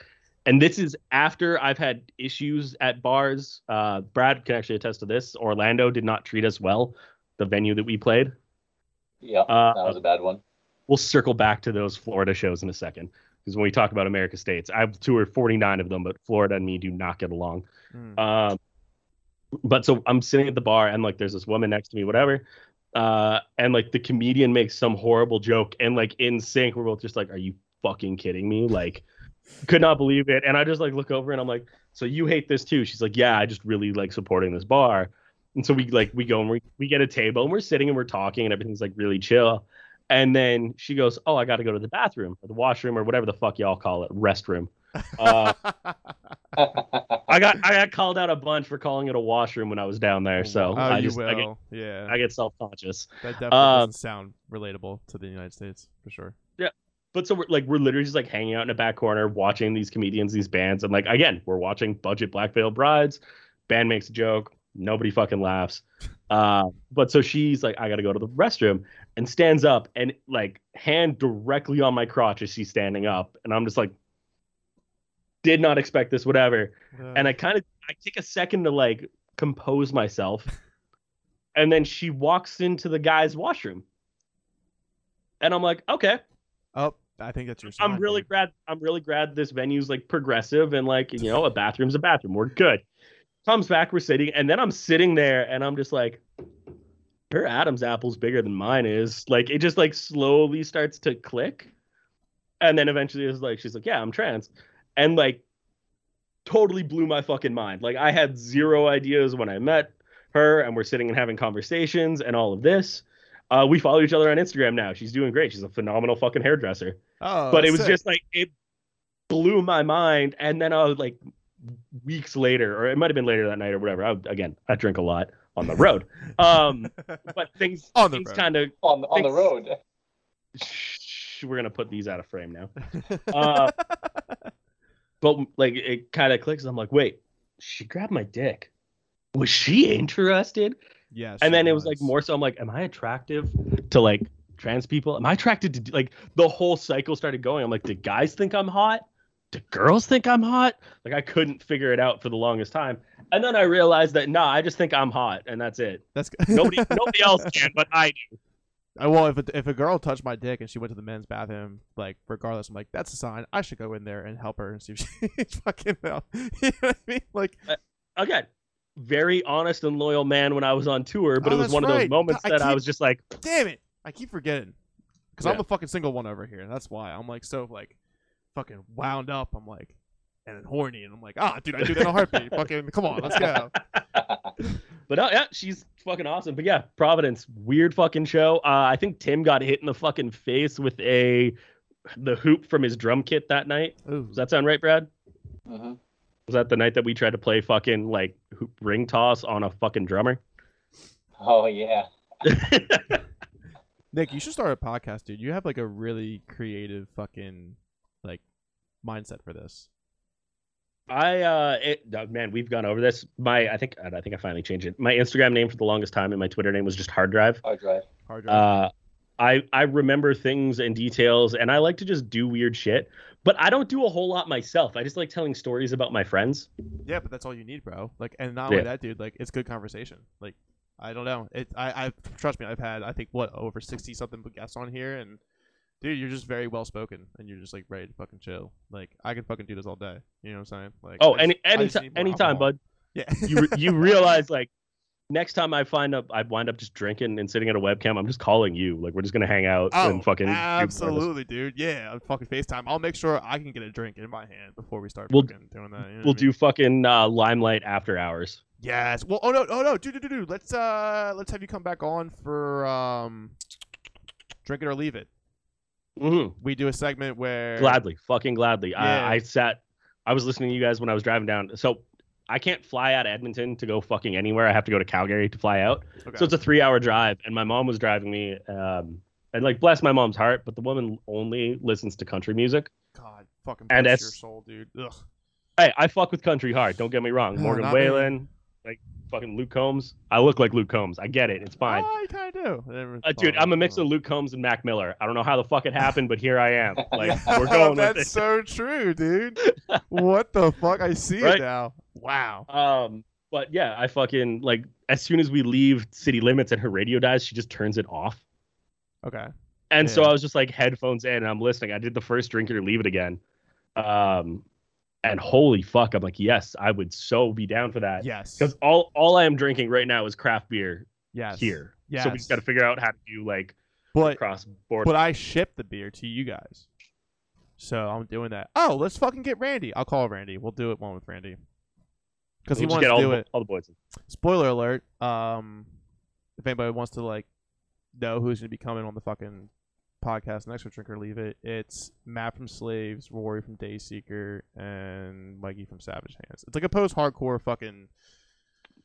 and this is after I've had issues at bars. Uh, Brad can actually attest to this. Orlando did not treat us well. The venue that we played. Yeah, Uh, that was a bad one. we'll circle back to those Florida shows in a second. Because when we talk about America States, I've toured 49 of them, but Florida and me do not get along. Mm. Um, but so I'm sitting at the bar and like there's this woman next to me, whatever. Uh, and like the comedian makes some horrible joke, and like in sync, we're both just like, "Are you fucking kidding me?" Like, could not believe it. And I just like look over and I'm like, "So you hate this too?" She's like, "Yeah, I just really like supporting this bar." And so we like we go and we we get a table and we're sitting and we're talking and everything's like really chill. And then she goes, "Oh, I got to go to the bathroom or the washroom or whatever the fuck y'all call it, restroom." Uh, I got I got called out a bunch for calling it a washroom when I was down there, so oh, I you just will. I get, yeah. I get self conscious. that definitely um, doesn't sound relatable to the United States for sure. But so we're like we're literally just like hanging out in a back corner watching these comedians, these bands, and like again we're watching budget Black Veil Brides. Band makes a joke, nobody fucking laughs. Uh, but so she's like, I gotta go to the restroom, and stands up and like hand directly on my crotch as she's standing up, and I'm just like, did not expect this, whatever. and I kind of I take a second to like compose myself, and then she walks into the guy's washroom, and I'm like, okay, oh, I think that's your. I'm really dude. glad I'm really glad this venue's like progressive and like you know a bathroom's a bathroom. We're good. Comes back, we're sitting, and then I'm sitting there and I'm just like, her Adam's apple's bigger than mine is. Like it just like slowly starts to click, and then eventually it's like she's like, yeah, I'm trans, and like totally blew my fucking mind. Like I had zero ideas when I met her, and we're sitting and having conversations and all of this. Uh, we follow each other on Instagram now. She's doing great. She's a phenomenal fucking hairdresser Oh, but it was sick. just like it blew my mind and then i was like weeks later or it might have been later that night or whatever I, again i drink a lot on the road um but things On the things road. kind of on the, on the Thanks. road. we're gonna put these out of frame now uh, but like it kind of clicks i'm like wait she grabbed my dick was she interested yes. and then it was like more so i'm like am i attractive to like trans people am i attracted to like the whole cycle started going i'm like do guys think i'm hot do girls think i'm hot like i couldn't figure it out for the longest time and then i realized that nah i just think i'm hot and that's it That's nobody nobody else can but i do Uh, well, if a, if a girl touched my dick and she went to the men's bathroom, like regardless, I'm like, that's a sign. I should go in there and help her and see if she's fucking out. you know what I mean? Like, again very honest and loyal man when I was on tour, but Oh, it was that's one of those moments I that I keep- was just like, Damn it! I keep forgetting because I'm Yeah. the fucking single one over here. and That's why I'm like so like fucking wound up. I'm like and then horny, and I'm like, ah, dude, I do that in a heartbeat. fucking, come on, let's go. but uh, yeah, she's fucking awesome. But yeah, Providence, weird fucking show. Uh, I think Tim got hit in the fucking face with a the hoop from his drum kit that night. Ooh. Does that sound right, Brad? Mhm. Was that the night that we tried to play fucking like hoop ring toss on a fucking drummer? Oh yeah. Nick, you should start a podcast, dude. You have like a really creative fucking like mindset for this. I uh it, uh, man, we've gone over this. My I think I think I finally changed it. My Instagram name for the longest time and my Twitter name was just Hard Drive. Hard drive. Hard drive. Uh I I remember things and details and I like to just do weird shit, but I don't do a whole lot myself. I just like telling stories about my friends. yeah, but that's all you need, bro. Like, and not only Yeah. that, dude. Like, it's good conversation. Like, I don't know. It. I. I trust me. I've had. I think what over sixty something guests on here, and dude, you're just very well spoken, and you're just like ready to fucking chill. Like, I could fucking do this all day. You know what I'm saying? Like, Oh, any any anytime anytime, alcohol. bud. Yeah. You re- you realize like next time I find up I wind up just drinking and sitting at a webcam, I'm just calling you. Like we're just gonna hang out Oh, and fucking absolutely, dude. Yeah, on fucking FaceTime. I'll make sure I can get a drink in my hand before we start We'll- fucking doing that. you know We'll I mean? do fucking uh, limelight after hours. Yes. Well, oh no, oh no, dude, dude, dude, dude. Let's uh, let's have you come back on for um, drink it or leave it. Mm-hmm. We do a segment where Gladly, fucking gladly. Yeah. I, I sat, I was listening to you guys when I was driving down. So I can't fly out of Edmonton to go fucking anywhere. I have to go to Calgary to fly out. Okay. So it's a three hour drive, and my mom was driving me. Um, and like, bless my mom's heart, but the woman only listens to country music. God, fucking And bless your soul, dude. Ugh. Hey, I fuck with country hard. Don't get me wrong. No, Morgan not me. Wallen, like fucking Luke Combs. I look like Luke Combs. I get it. It's fine. Oh, I kind of do. I never Uh, dude, thought I'm a mix of Luke Combs and Mac Miller. I don't know how the fuck it happened, but here I am. Like we're going with That's it. so true, dude. what the fuck? I see Right? it now. Wow. Um, but yeah, I fucking like as soon as we leave city limits and her radio dies, she just turns it off. Okay. And so I was just like headphones in and I'm listening. I did the first drink it or leave it again. Um, and holy fuck, I'm like, yes, I would so be down for that. Yes. Because all all I am drinking right now is craft beer Yes. here. Yes. So we just got to figure out how to do like But cross border. but I ship the beer to you guys. So I'm doing that. Oh, let's fucking get Randy. I'll call Randy. We'll do it one with Randy. Because he We'll just wants to do the, it. all the boys. in. Spoiler alert. Um, if anybody wants to like know who's gonna be coming on the fucking podcast next Drink or Leave It, it's Matt from Slaves, Rory from Dayseeker, and Mikey from Savage Hands. It's like a post-hardcore fucking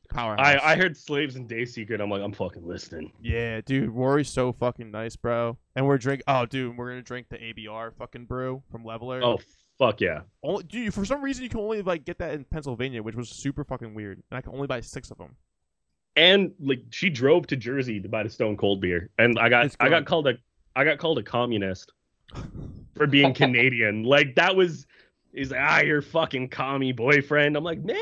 powerhouse. I, I heard slaves and Dayseeker. I'm like, I'm fucking listening. Yeah, dude, Rory's so fucking nice, bro. And we're drink. Oh, dude, we're gonna drink the ABR fucking brew from Leveler. Oh fuck yeah. only, dude, for some reason you can only like get that in Pennsylvania, which was super fucking weird. And I can only buy six of them. and like she drove to Jersey to buy the Stone Cold beer, and I got I got called a I got called a communist for being Canadian. like that was he's like ah your fucking commie boyfriend. I'm like man,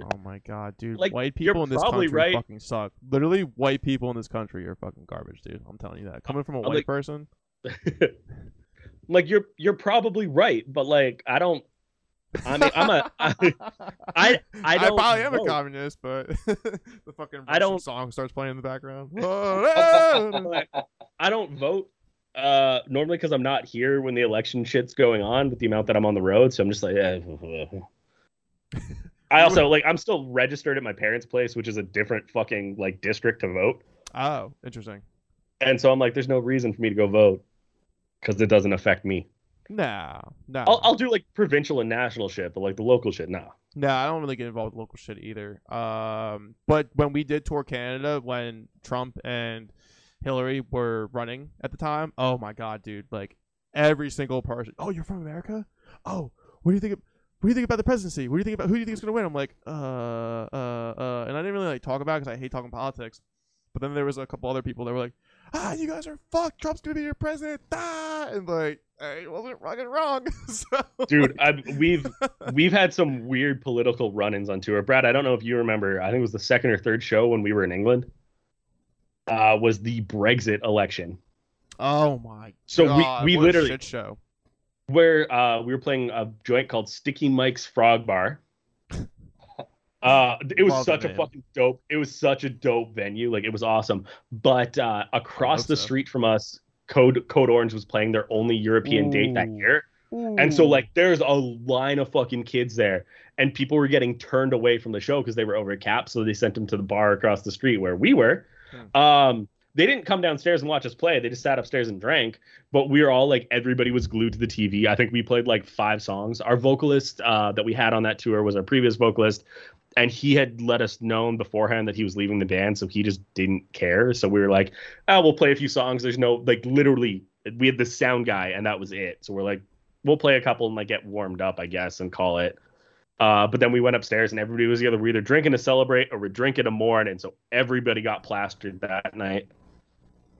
Oh my god, dude! Like, white people in this country right. fucking suck. Literally, white people in this country are fucking garbage, dude. I'm telling you that. Coming from a I'm white like- person, like you're you're probably right, but like I don't. I mean I'm a I I I don't probably am a communist, but the fucking I don't- Russian song starts playing in the background. I don't vote uh normally because I'm not here when the election shit's going on with the amount that I'm on the road, so I'm just like eh. I also like I'm still registered at my parents' place, which is a different fucking like district to vote. oh, interesting. And so I'm like, there's no reason for me to go vote because it doesn't affect me. Nah, nah. I'll, I'll do like provincial and national shit, but like the local shit, nah. No, I don't really get involved with local shit either. Um, but when we did tour Canada, when Trump and Hillary were running at the time, oh my god, dude! Like every single person. Oh, you're from America? Oh, what do you think? Of, what do you think about the presidency? What do you think about who do you think is gonna win? I'm like, uh, uh, uh, and I didn't really like talk about because I hate talking politics. But then there was a couple other people that were like, ah, you guys are fucked. Trump's gonna be your president. Ah, and like, I wasn't fucking wrong. so, Dude, I, we've we've had some weird political run-ins on tour. Brad, I don't know if you remember. I think it was the second or third show when we were in England. Uh, was the Brexit election. Oh my So God, we we literally shit show. where uh, we were playing a joint called Sticky Mike's Frog Bar. Uh, it was Love such a name. fucking dope. It was such a dope venue. Like it was awesome. But uh, across the so. street from us, Code Code Orange was playing their only European date that Ooh. year. And so like there's a line of fucking kids there, and people were getting turned away from the show because they were over at Cap. So they sent them to the bar across the street where we were. Hmm. Um, they didn't come downstairs and watch us play. They just sat upstairs and drank. But we were all like everybody was glued to the TV. I think we played like five songs. Our vocalist uh, that we had on that tour was our previous vocalist. And he had let us know beforehand that he was leaving the band, so he just didn't care. So we were like, "Oh, we'll play a few songs." There's no like literally, we had the sound guy, and that was it. So we're like, we'll play a couple and like get warmed up, I guess, and call it. Uh, but then we went upstairs and everybody was either we're either drinking to celebrate or we're drinking to mourn, and so everybody got plastered that night.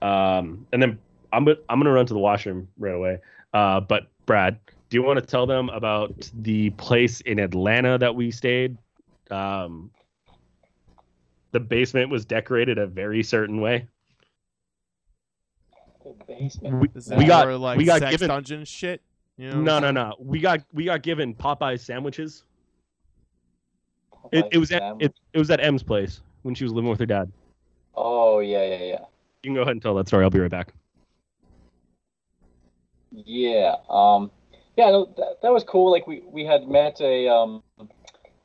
Um, and then I'm I'm gonna run to the washroom right away. Uh, but Brad, do you want to tell them about the place in Atlanta that we stayed? Um, the basement was decorated a very certain way. The basement. We, we got like we got sex given dungeon shit. You know? no no no we got we got given Popeye sandwiches. It, it was at Sam. it, it was at M's place when she was living with her dad. Oh yeah, yeah, yeah. You can go ahead and tell that story. I'll be right back. Yeah. Um. Yeah. No, that, that was cool. Like we we had met a um.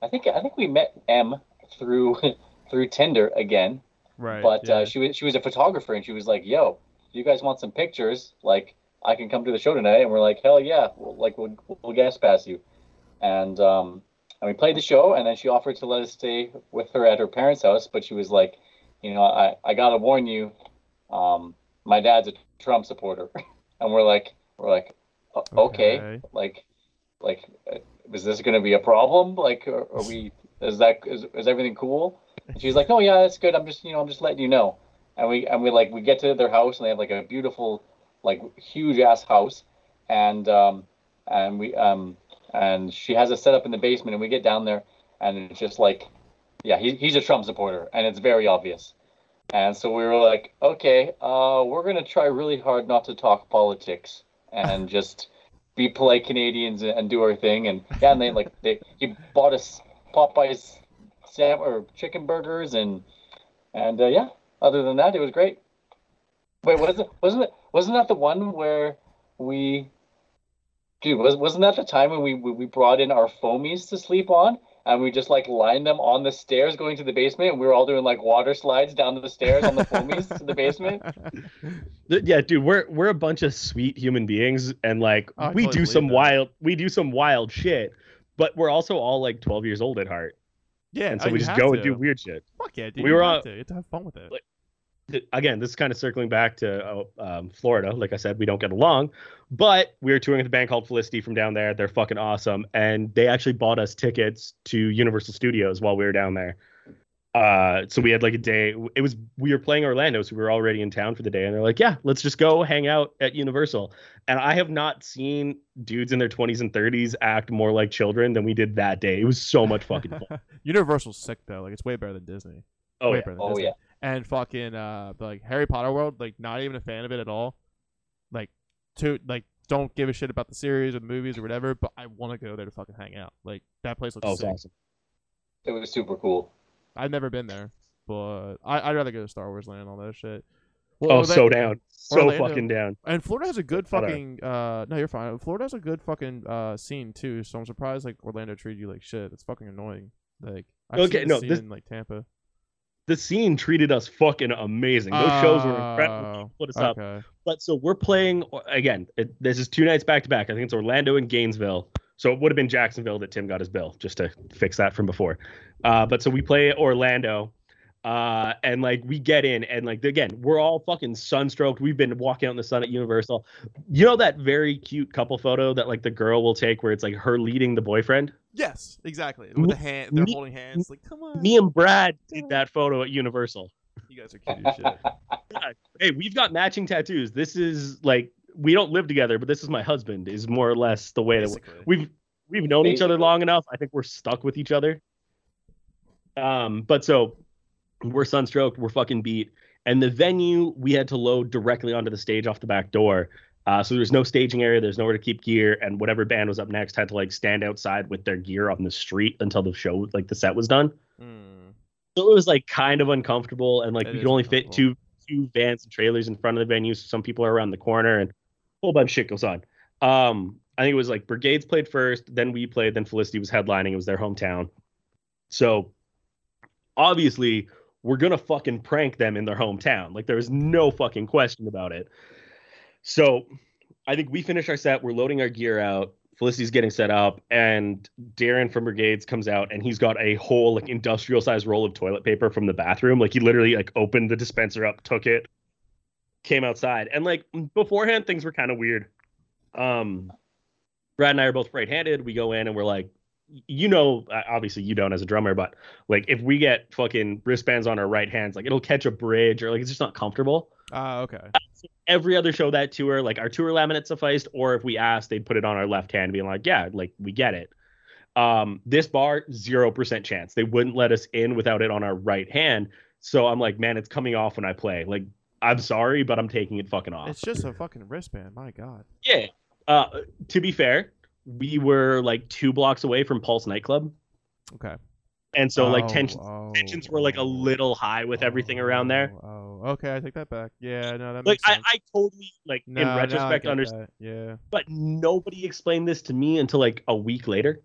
I think I think we met M through through Tinder again. Right. But yeah. uh, she was she was a photographer and she was like, "Yo, you guys want some pictures? Like, I can come to the show tonight." And we're like, "Hell yeah! We'll, like, we'll, we'll guest pass you." And um, and we played the show, and then she offered to let us stay with her at her parents' house, but she was like, "You know, I I gotta warn you, um, my dad's a Trump supporter," and we're like, we're like, okay, Okay. like, like, uh, is this gonna be a problem? Like, are, are we? Is that is, is everything cool? And she's like, "No, yeah, it's good. I'm just, you know, I'm just letting you know." And we and we like we get to their house and they have like a beautiful, like huge ass house, and um and we um and she has it set up in the basement and we get down there and it's just like, yeah, he, he's a Trump supporter and it's very obvious. And so we were like, okay, uh, we're gonna try really hard not to talk politics and just be polite Canadians and, do our thing. And yeah, and they like they he bought us Popeyes sam or chicken burgers and and uh, yeah. Other than that, it was great. Wait, was it wasn't it wasn't that the one where we dude was wasn't that the time when we we brought in our foamies to sleep on and we just like lined them on the stairs going to the basement and we were all doing like water slides down the stairs on the foamies to the basement. Yeah, dude, we're we're a bunch of sweet human beings, and like Oh, I we totally do some that. wild we do some wild shit, but we're also all like 12 years old at heart, yeah. and oh, so we just have go and do weird shit. Fuck yeah, dude. We you were have on- to. You have to have fun with it. Like- Th- Again, this is kind of circling back to uh, um, Florida. Like I said, we don't get along, but we were touring with a band called Felicity from down there. They're fucking awesome, and they actually bought us tickets to Universal Studios while we were down there. Uh, so we had like a day. It was we were playing Orlando, so we were already in town for the day, and they're like, "Yeah, let's just go hang out at Universal." And I have not seen dudes in their 20s and 30s act more like children than we did that day. It was so much fucking fun. Universal's sick though. Like it's way better than Disney. Oh way yeah. than Oh Disney. yeah. And fucking uh, like Harry Potter world, like not even a fan of it at all. Like, to like don't give a shit about the series or the movies or whatever. But I want to go there to fucking hang out. Like that place looks Oh, sick. awesome. It was super cool. I've never been there, but I, I'd rather go to Star Wars Land and all that shit. Oh, Orla- so down, so Orlando- fucking down. And Florida has a good fucking. Uh, no, you're fine. Florida has a good fucking uh scene too. So I'm surprised like Orlando treated you like shit. It's fucking annoying. Like I've Okay, seen no, this- in like Tampa. The scene treated us fucking amazing. Those shows were incredible. Oh, Put us up. But so we're playing again. It, this is two nights back to back. I think it's Orlando and Gainesville. So it would have been Jacksonville that Tim got his bill, just to fix that from before. Uh, but so we play Orlando, uh, and like we get in, and like again, we're all fucking sunstroked. We've been walking out in the sun at Universal. You know that very cute couple photo that like the girl will take, where it's like her leading the boyfriend. Yes, exactly. With the hand, they're me- holding hands. Like, come on. Me and Brad did that photo at Universal. You guys are cute as shit. hey, we've got matching tattoos. This is like we don't live together, but this is my husband. Is more or less the way that we've we've known each other long enough. I think we're stuck with each other. Um, but so we're sunstroked, we're fucking beat, and the venue we had to load directly onto the stage off the back door. Uh, so there's no staging area, there's nowhere to keep gear, and whatever band was up next had to like stand outside with their gear on the street until the show, like the set was done. Mm. So it was like kind of uncomfortable, and like It we could only fit two two vans and trailers in front of the venue. So some people are around the corner, and a whole bunch of shit goes on. Um, I think it was like Brigades played first, then we played, then Felicity was headlining. It was their hometown, so obviously we're gonna fucking prank them in their hometown. Like there's no fucking question about it. So I think we finish our set. We're loading our gear out. Felicity's getting set up, and Darren from Brigades comes out, and he's got a whole like industrial sized roll of toilet paper from the bathroom. Like he literally like opened the dispenser up, took it, came outside, and like beforehand things were kind of weird. Um, Brad and I are both right-handed. We go in and we're like, you know, uh, obviously you don't as a drummer, but like if we get fucking wristbands on our right hands, like it'll catch a bridge or like it's just not comfortable Ah, okay. every other show that tour, like our tour laminate sufficed, or if we asked, they'd put it on our left hand, being like, yeah, like we get it. Um, this bar, zero percent chance. They wouldn't let us in without it on our right hand. So I'm like, man, it's coming off when I play. Like, I'm sorry, but I'm taking it fucking off. It's just a fucking wristband. My God. yeah. Uh, to be fair, we were like two blocks away from Pulse nightclub, Okay. and so like Oh, tensions oh, tensions were like a oh, little high with everything around there. Oh, oh, okay. I take that back. Yeah, no, that Like makes I, sense. I totally like No, in retrospect get understand, that. Yeah. but nobody explained this to me until like a week later.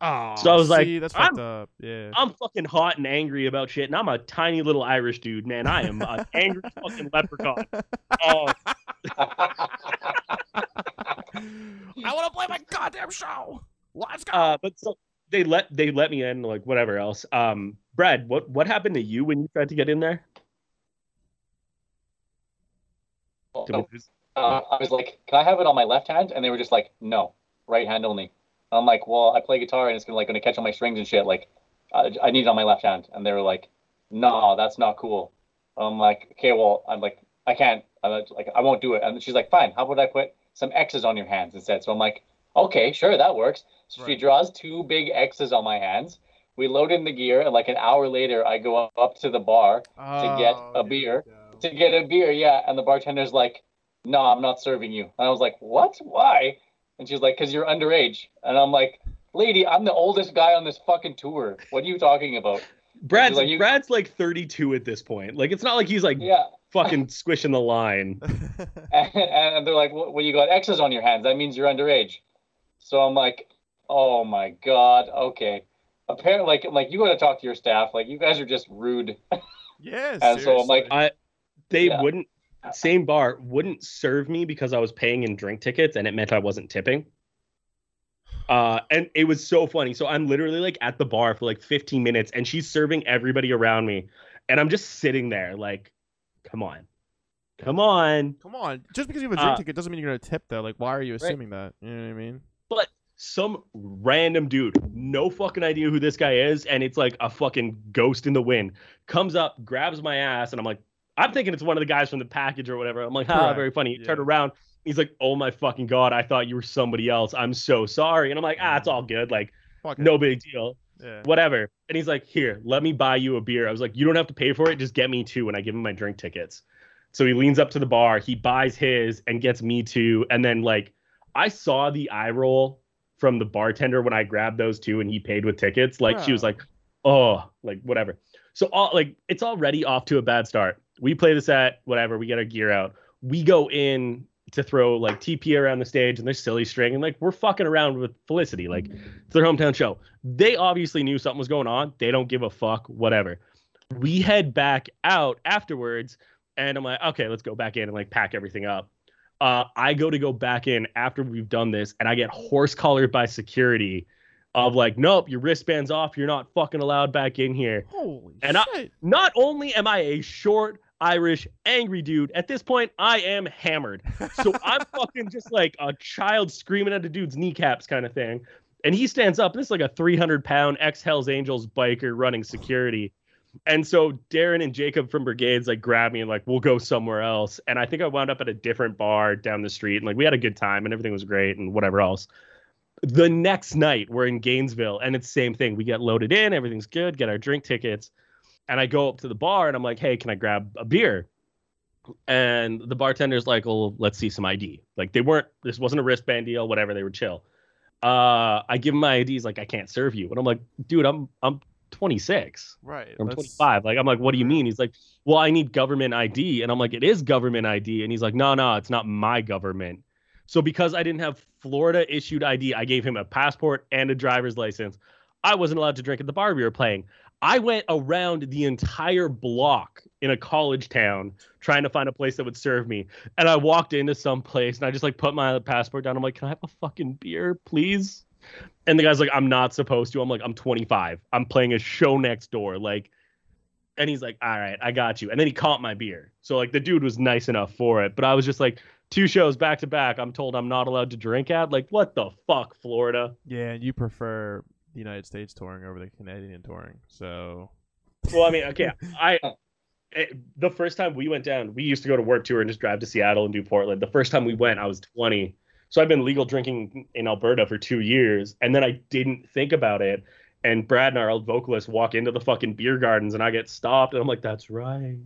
Oh, So I was like, that's I'm- fucked up. Yeah. I'm fucking hot and angry about shit, and I'm a tiny little Irish dude, man. I am an angry fucking leprechaun. Oh, I want to play my goddamn show. Let's go. uh, but so they let they let me in, like whatever else. Um, Brad, what what happened to you when you tried to get in there? So, uh, I was like, "Can I have it on my left hand?" And they were just like, "No, right hand only." I'm like, "Well, I play guitar and it's gonna like gonna catch on my strings and shit. Like, I, I need it on my left hand." And they were like, "No, that's not cool." I'm like, "Okay, well, I'm like, I can't. I'm like, I won't do it." And she's like, "Fine. How about I put some X's on your hands instead?" So I'm like, "Okay, sure, that works." So she draws two big X's on my hands. We load in the gear, and like an hour later, I go up to the bar to get Oh, a beer. to get a beer, yeah. And the bartender's like, no, I'm not serving you. And I was like, what? Why? And she's like, because you're underage. And I'm like, lady, I'm the oldest guy on this fucking tour. What are you talking about? Brad's Like, Brad's like 32 at this point. Like it's not like he's like Yeah. Fucking squishing the line. And, and they're like, well, well, you got X's on your hands. That means you're underage. So I'm like, oh my God. Okay. Apparently, like, I'm like, you got to talk to your staff. Like, you guys are just rude. yeah. And so I'm like. I they Yeah. wouldn't same bar wouldn't serve me because I was paying in drink tickets and it meant I wasn't tipping. Uh and it was so funny. So I'm literally like at the bar for like 15 minutes and she's serving everybody around me and I'm just sitting there like come on. Come on. Come on. Just because you have a drink Uh, ticket doesn't mean you're gonna tip though. Like, why are you assuming that? You know what I mean? But some random dude, no fucking idea who this guy is, and it's like a fucking ghost in the wind, comes up, grabs my ass, and I'm like, I'm thinking it's one of the guys from the package or whatever. I'm like, ah, very funny. Yeah. Turn around. He's like, oh my fucking god, I thought you were somebody else. I'm so sorry. And I'm like, ah, it's all good. Like, Fuck it. no big deal. Yeah. Whatever. And he's like, here, let me buy you a beer. I was like, you don't have to pay for it. Just get me two. And I give him my drink tickets. So he leans up to the bar, he buys his and gets me two. And then, like, I saw the eye roll from the bartender when I grabbed those two and he paid with tickets. Like, she was like, oh, like, whatever. So, all like, it's already off to a bad start. We play this at whatever. We get our gear out. We go in to throw like TP around the stage and there's silly string and like we're fucking around with Felicity. Like, it's their hometown show. They obviously knew something was going on. They don't give a fuck, whatever. We head back out afterwards, and I'm like, okay, let's go back in and like pack everything up. Uh, I go to go back in after we've done this, and I get horse collared by security of like, nope, your wristband's off. You're not fucking allowed back in here. Holy And I- Not only am I a short, Irish, angry dude, at this point, I am hammered. So I'm fucking just like a child screaming at a dude's kneecaps kind of thing. And he stands up, and this is like a 300 pound ex Hells Angels biker running security. And so Darren and Jacob from Brigades like grab me and like, we'll go somewhere else. And I think I wound up at a different bar down the street. And like, we had a good time and everything was great and whatever else. The next night, we're in Gainesville and it's the same thing. We get loaded in, everything's good, get our drink tickets. And I go up to the bar and I'm like, hey, can I grab a beer? and the bartender's like, "Well, let's see some ID." Like they weren't. This wasn't a wristband deal. Whatever. They were chill. Uh, I give him my ID. He's like, "I can't serve you," and I'm like, "Dude, I'm I'm 26. Right. I'm let's- 25. Like I'm like, what do you mean? He's like, well, I need government ID, and I'm like, it is government ID, and he's like, no, no, it's not my government. So because I didn't have Florida issued ID, I gave him a passport and a driver's license. I wasn't allowed to drink at the bar we were playing. I went around the entire block in a college town trying to find a place that would serve me. And I walked into some place and I just like put my passport down. I'm like, can I have a fucking beer, please? And the guy's like, I'm not supposed to. I'm like, I'm 25. I'm playing a show next door. Like, and he's like, all right, I got you. And then he caught my beer. So like the dude was nice enough for it. But I was just like, two shows back to back. I'm told I'm not allowed to drink at. Like, what the fuck, Florida? Yeah, you prefer the United States touring over the Canadian touring. So Well, I mean, okay, I. It, the first time we went down, we used to go to Warped Tour and just drive to Seattle and do Portland. The first time we went, I was 20. So I've been legal drinking in Alberta for two years, and then I didn't think about it. And Brad and our old vocalist walk into the fucking beer gardens, and I get stopped, and I'm like, "That's right."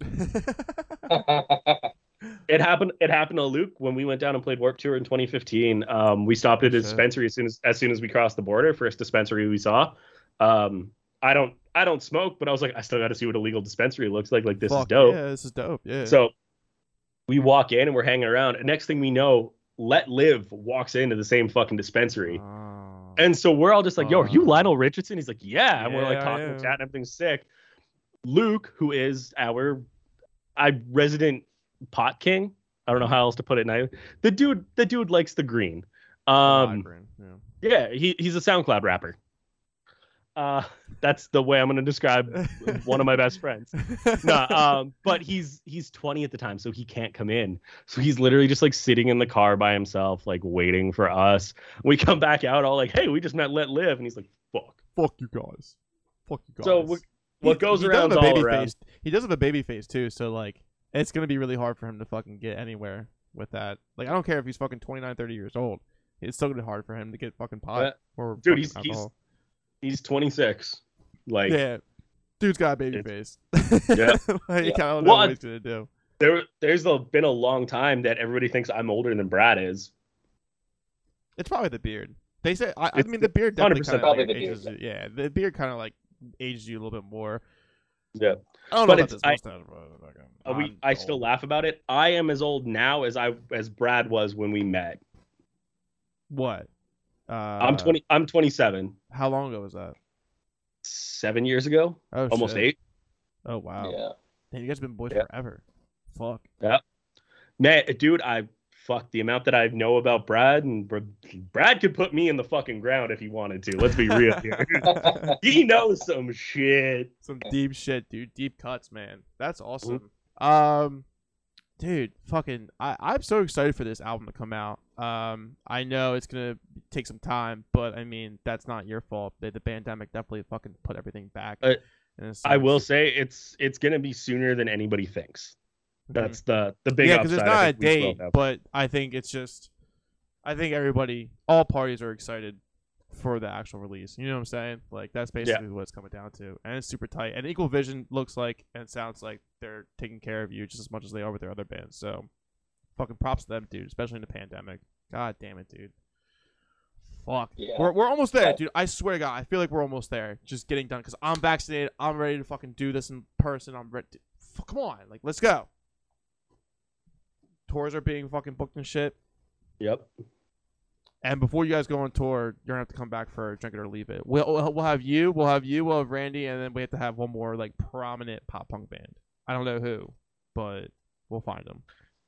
It happened. It happened to Luke when we went down and played Warped Tour in 2015. Um, we stopped at a dispensary as soon as as soon as we crossed the border. First dispensary we saw. Um, I don't I don't smoke, but I was like, I still got to see what a legal dispensary looks like. Like this is dope. Yeah, this is dope. Yeah. So we walk in and we're hanging around. And next thing we know, Let Live walks into the same fucking dispensary. Oh. And so we're all just like, yo, are you Lionel Richardson? He's like, yeah. And we're like Yeah, talking am. and chatting, everything's sick. Luke, who is our I resident pot king. I don't know how else to put it now. The dude, the dude likes the green. Um yeah. yeah, he, he's a SoundCloud rapper. Uh that's the way I'm gonna describe one of my best friends. no, um, but he's he's 20 at the time, so he can't come in. So he's literally just like sitting in the car by himself, like waiting for us. We come back out all like, "Hey, we just met Let Live," and he's like, "Fuck." Fuck you guys. Fuck you guys. So what, goes he does around all around. face. He does have a baby face too, so like it's gonna be really hard for him to fucking get anywhere with that. Like I don't care if he's fucking 29, 30 years old. It's still gonna be hard for him to get fucking pot or Dude, he's- he's- alcohol. He's 26. Like yeah, dude's got a baby face. Yeah. like, Yeah. I don't know Well, what he's gonna do. there, there's a, been a long time that everybody thinks I'm older than Brad is. It's probably the beard. They say I, I mean the beard definitely 100% kind of probably like, the beard, ages. you- Yeah, the beard kind of like ages you a little bit more. Yeah. I don't But know about it's- this I- mustache, but Uh, we, I'm still laugh about it. I am as old now as I as Brad was when we met. What? Uh, I'm 20. I'm 27. How long ago was that? Seven years ago, Oh, almost shit. eight. Oh wow. yeah. Damn, you guys have been boys Yeah. forever. Fuck. Yeah. Man, dude, I fuck the amount that I know about Brad and Br- Brad could put me in the fucking ground if he wanted to. Let's be real here. he knows some shit. Some deep shit, dude. Deep cuts, man. That's Mm-hmm. awesome. Um, dude, fucking, I I'm so excited for this album to come out. Um, I know it's gonna take some time, but I mean that's not your fault. The, the pandemic definitely fucking put everything back. Uh, in a I will say it's it's gonna be sooner than anybody thinks. That's mm-hmm. the the big yeah, because it's not a think we will date, but I think it's just, I think everybody, all parties are excited for the actual release. You know what I'm saying? Like that's basically what it's coming down to, and it's super tight. And Equal Vision looks like and sounds like they're taking care of you just as much as they are with their other bands. So, fucking props to them, dude. Especially in the pandemic. God damn it, dude. Fuck. Yeah. We're, we're almost there, dude. I swear to God, I feel like we're almost there. Just getting done because I'm vaccinated. I'm ready to fucking do this in person. I'm ready. To, f- come on, like let's go. Tours are being fucking booked and shit. Yep. And before you guys go on tour, you're gonna have to come back for Drink It or Leave It. We'll we'll have you, we'll have you, we'll have Randy, and then we have to have one more like prominent pop punk band. I don't know who, but we'll find them.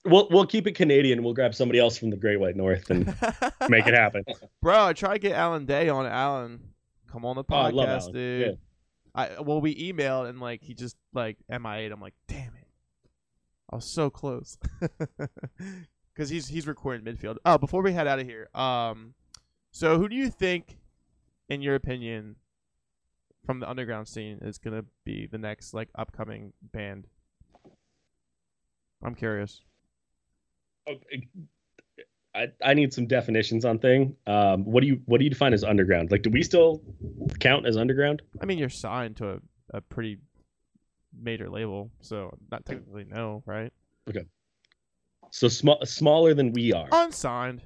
We'll we'll keep it Canadian. We'll grab somebody else from the Great White North and make it happen. Bro, I tried to get Alan Day on. Alan, come on the Oh, podcast, Alan. dude. Yeah. I well, we emailed and like he just like MIA'd. I'm like, damn it, I was so close. Because he's he's recording midfield. Oh, before we head out of here, um, so who do you think, in your opinion, from the underground scene is gonna be the next like upcoming band? I'm curious. I, I need some definitions on thing. Um, what do you what do you define as underground? Like, do we still count as underground? I mean, you're signed to a, a pretty major label, so not technically no, right? Okay. So small, smaller than we are. Unsigned.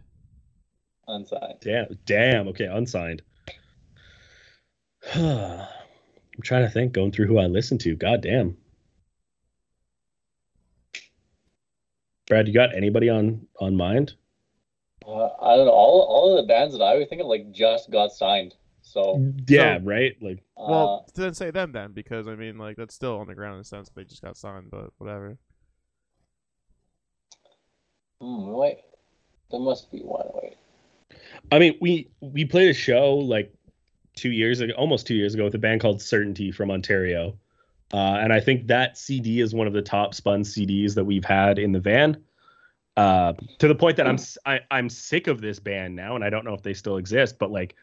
Unsigned. Damn, damn. Okay, unsigned. I'm trying to think, going through who I listen to. God damn. Brad, you got anybody on on mind? Uh, I don't know. All all of the bands that I was thinking of like just got signed. So Yeah, right. Like, uh, Well, then say them then, because I mean, like that's still on the ground in a sense. They just got signed, but whatever. hmm, wait, there must be one. Wait. I mean, we we played a show like two years ago, almost two years ago, with a band called Certainty from Ontario, uh, and I think that CD is one of the top spun CDs that we've had in the van. Uh, to the point that I'm s- I, am i am sick of this band now, and I don't know if they still exist, but like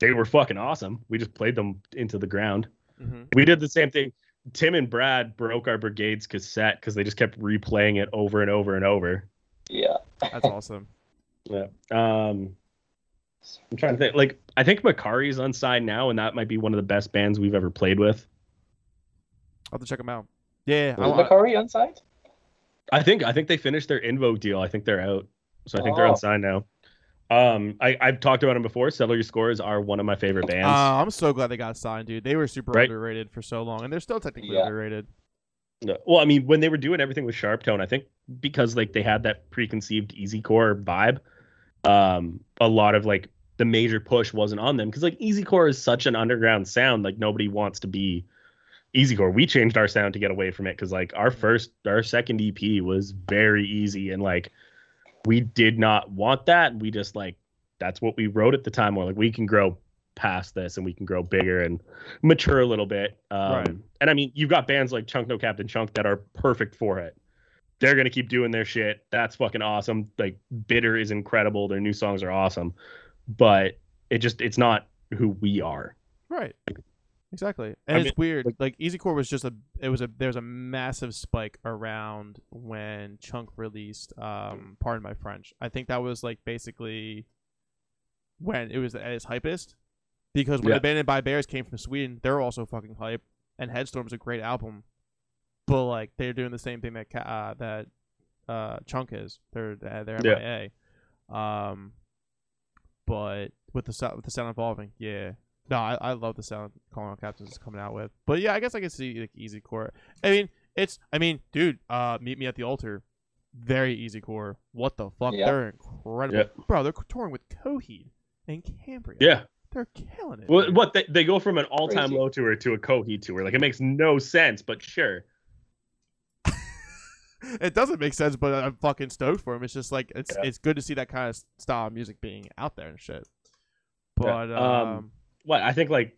they were fucking awesome. We just played them into the ground. hmm We did the same thing. Tim and Brad broke our Brigade's cassette because they just kept replaying it over and over and over. Yeah. That's awesome. Yeah. Um, I'm trying to think. Like, I think Makari's unsigned now, and that might be one of the best bands we've ever played with. I'll have to check them out. Yeah, I, Was I, Makari unsigned? I think I think they finished their InVogue deal. I think they're out, so I think they're Oh. unsigned now. Um, I I've talked about them before. Settle Scores are one of my favorite bands. uh, I'm so glad they got signed, dude. They were super Right. underrated for so long, and they're still technically Yeah. underrated. No, Well, I mean, when they were doing everything with SharpTone, I think because like they had that preconceived easy core vibe, um, a lot of like the major push wasn't on them because like easy core is such an underground sound. Like nobody wants to be easy core. We changed our sound to get away from it because like our first, our second EP was very easy and like we did not want that. We just like that's what we wrote at the time. We're like we can grow past this and we can grow bigger and mature a little bit. Um, Right. And I mean, you've got bands like Chunk No Captain Chunk that are perfect for it. They're gonna keep doing their shit. That's fucking awesome. Like Bitter is incredible. Their new songs are awesome, but it just it's not who we are. Right. Exactly. And I it's mean, weird. like- Like, Easy Core was just a it was a there's a massive spike around when Chunk released um Pardon My French. I think that was like basically when it was at its hypest. Because when Yeah. Abandoned by Bears came from Sweden, they're also fucking hype. And Headstorm's a great album. But like they're doing the same thing that uh, that uh Chunk is. They're they're Yeah. MIA. Um but with the sound with the sound evolving, yeah. No, I, I love the sound Calling All Captains is coming out with. But yeah, I guess I can see like easy core. I mean, it's I mean, dude, uh Meet Me at the Altar. Very easy core. What the fuck? Yeah. They're incredible. Yeah. Bro, they're touring with Coheed and Cambria. Yeah. They're killing it. What, dude. what they, they go from an all-time low tour to a Coheed tour. Like it makes no sense, but sure. it doesn't make sense, but I'm fucking stoked for him. It's just like it's Yeah. it's good to see that kind of style of music being out there and shit. Yeah, But um, um, what I think like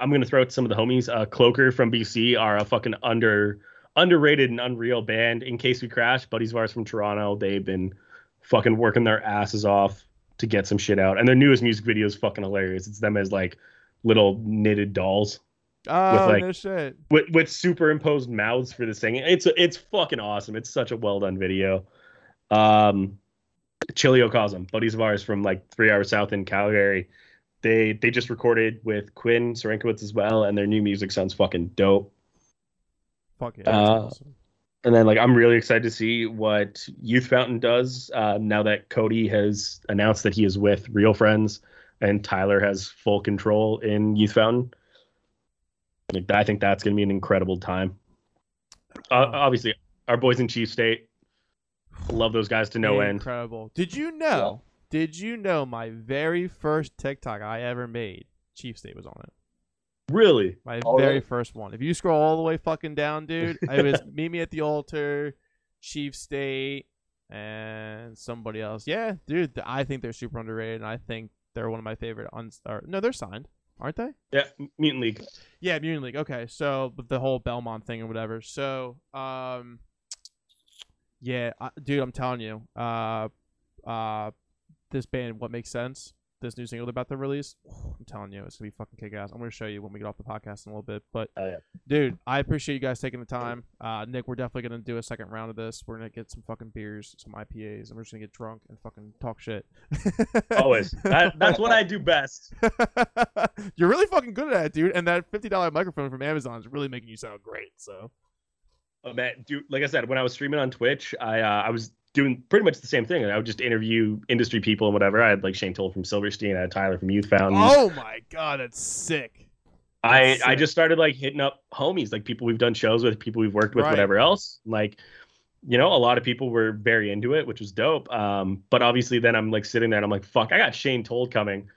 I'm gonna throw out some of the homies. Uh, Cloaker from BC are a fucking under underrated and unreal band. In case we crash, buddies of ours from Toronto, they've been fucking working their asses off to get some shit out, and their newest music video is fucking hilarious. It's them as like little knitted dolls oh like- no shit. with with superimposed mouths for the singing. It's it's fucking awesome. It's such a well done video. Um, Chiliocosm, buddies of ours from like three hours south in Calgary. They they just recorded with Quinn Sarankowitz as well, and their new music sounds fucking dope. Fuck yeah, That's Uh, awesome. And then like I'm really excited to see what Youth Fountain does uh, now that Cody has announced that he is with Real Friends and Tyler has full control in Youth Fountain. Like I think that's gonna be an incredible time. Uh, obviously, our boys in Chief State love those guys to no end. Incredible. Did you know? Did you know my very first TikTok I ever made, Chief State was on it. Really? My Oh, very really? first one. If you scroll all the way fucking down, dude, it was Meet Me at the Altar, Chief State, and somebody else. Yeah, dude, I think they're super underrated, and I think they're one of my favorite. Uns- or, no, they're signed, aren't they? Yeah, Mutant League. Yeah, Mutant League. Okay, so but the whole Belmont thing or whatever. So, um, yeah, I, dude, I'm telling you, uh, uh, this band, what makes sense? This new single they're about to release, I'm telling you, it's gonna be fucking kick ass. I'm gonna show you when we get off the podcast in a little bit. But, Oh, yeah. dude, I appreciate you guys taking the time. Uh, Nick, we're definitely gonna do a second round of this. We're gonna get some fucking beers, some IPAs, and we're just gonna get drunk and fucking talk shit. Always. That, that's what I do best. You're really fucking good at it, dude. And that fifty dollar microphone from Amazon is really making you sound great. So Oh, man, dude, like I said, when I was streaming on Twitch, I uh, I was doing pretty much the same thing. I would just interview industry people and whatever. I had like Shane Told from Silverstein, I had Tyler from Youth Fountain. Oh my god, that's sick. I That's I sick. just started like hitting up homies, like people we've done shows with, people we've worked with, Right. whatever else. Like, you know, a lot of people were very into it, which was dope. Um, but obviously then I'm like sitting there and I'm like, fuck, I got Shane Told coming.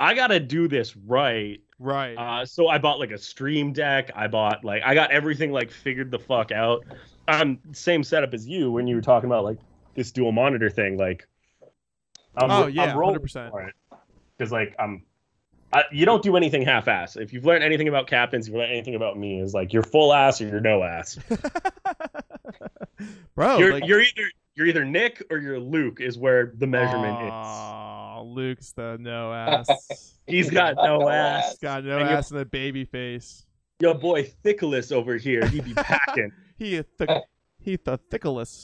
I gotta do this right. Right. Uh, so I bought like a stream deck. I bought like I got everything like figured the fuck out. Um, same setup as you when you were talking about like this dual monitor thing. Like, I'm, Oh, yeah, I'm rolling 100%. for it because like I'm. I, you don't do anything half-ass. If you've learned anything about captains, you've learned anything about me is like you're full ass or you're no ass. Bro, you're like, you're either you're either Nick or you're Luke is where the measurement is. Aw, Luke's the no ass. He's got no No ass. ass. Got no and ass and a baby face. Your boy Thickless over here, he be packing. He a thick, he the thickless.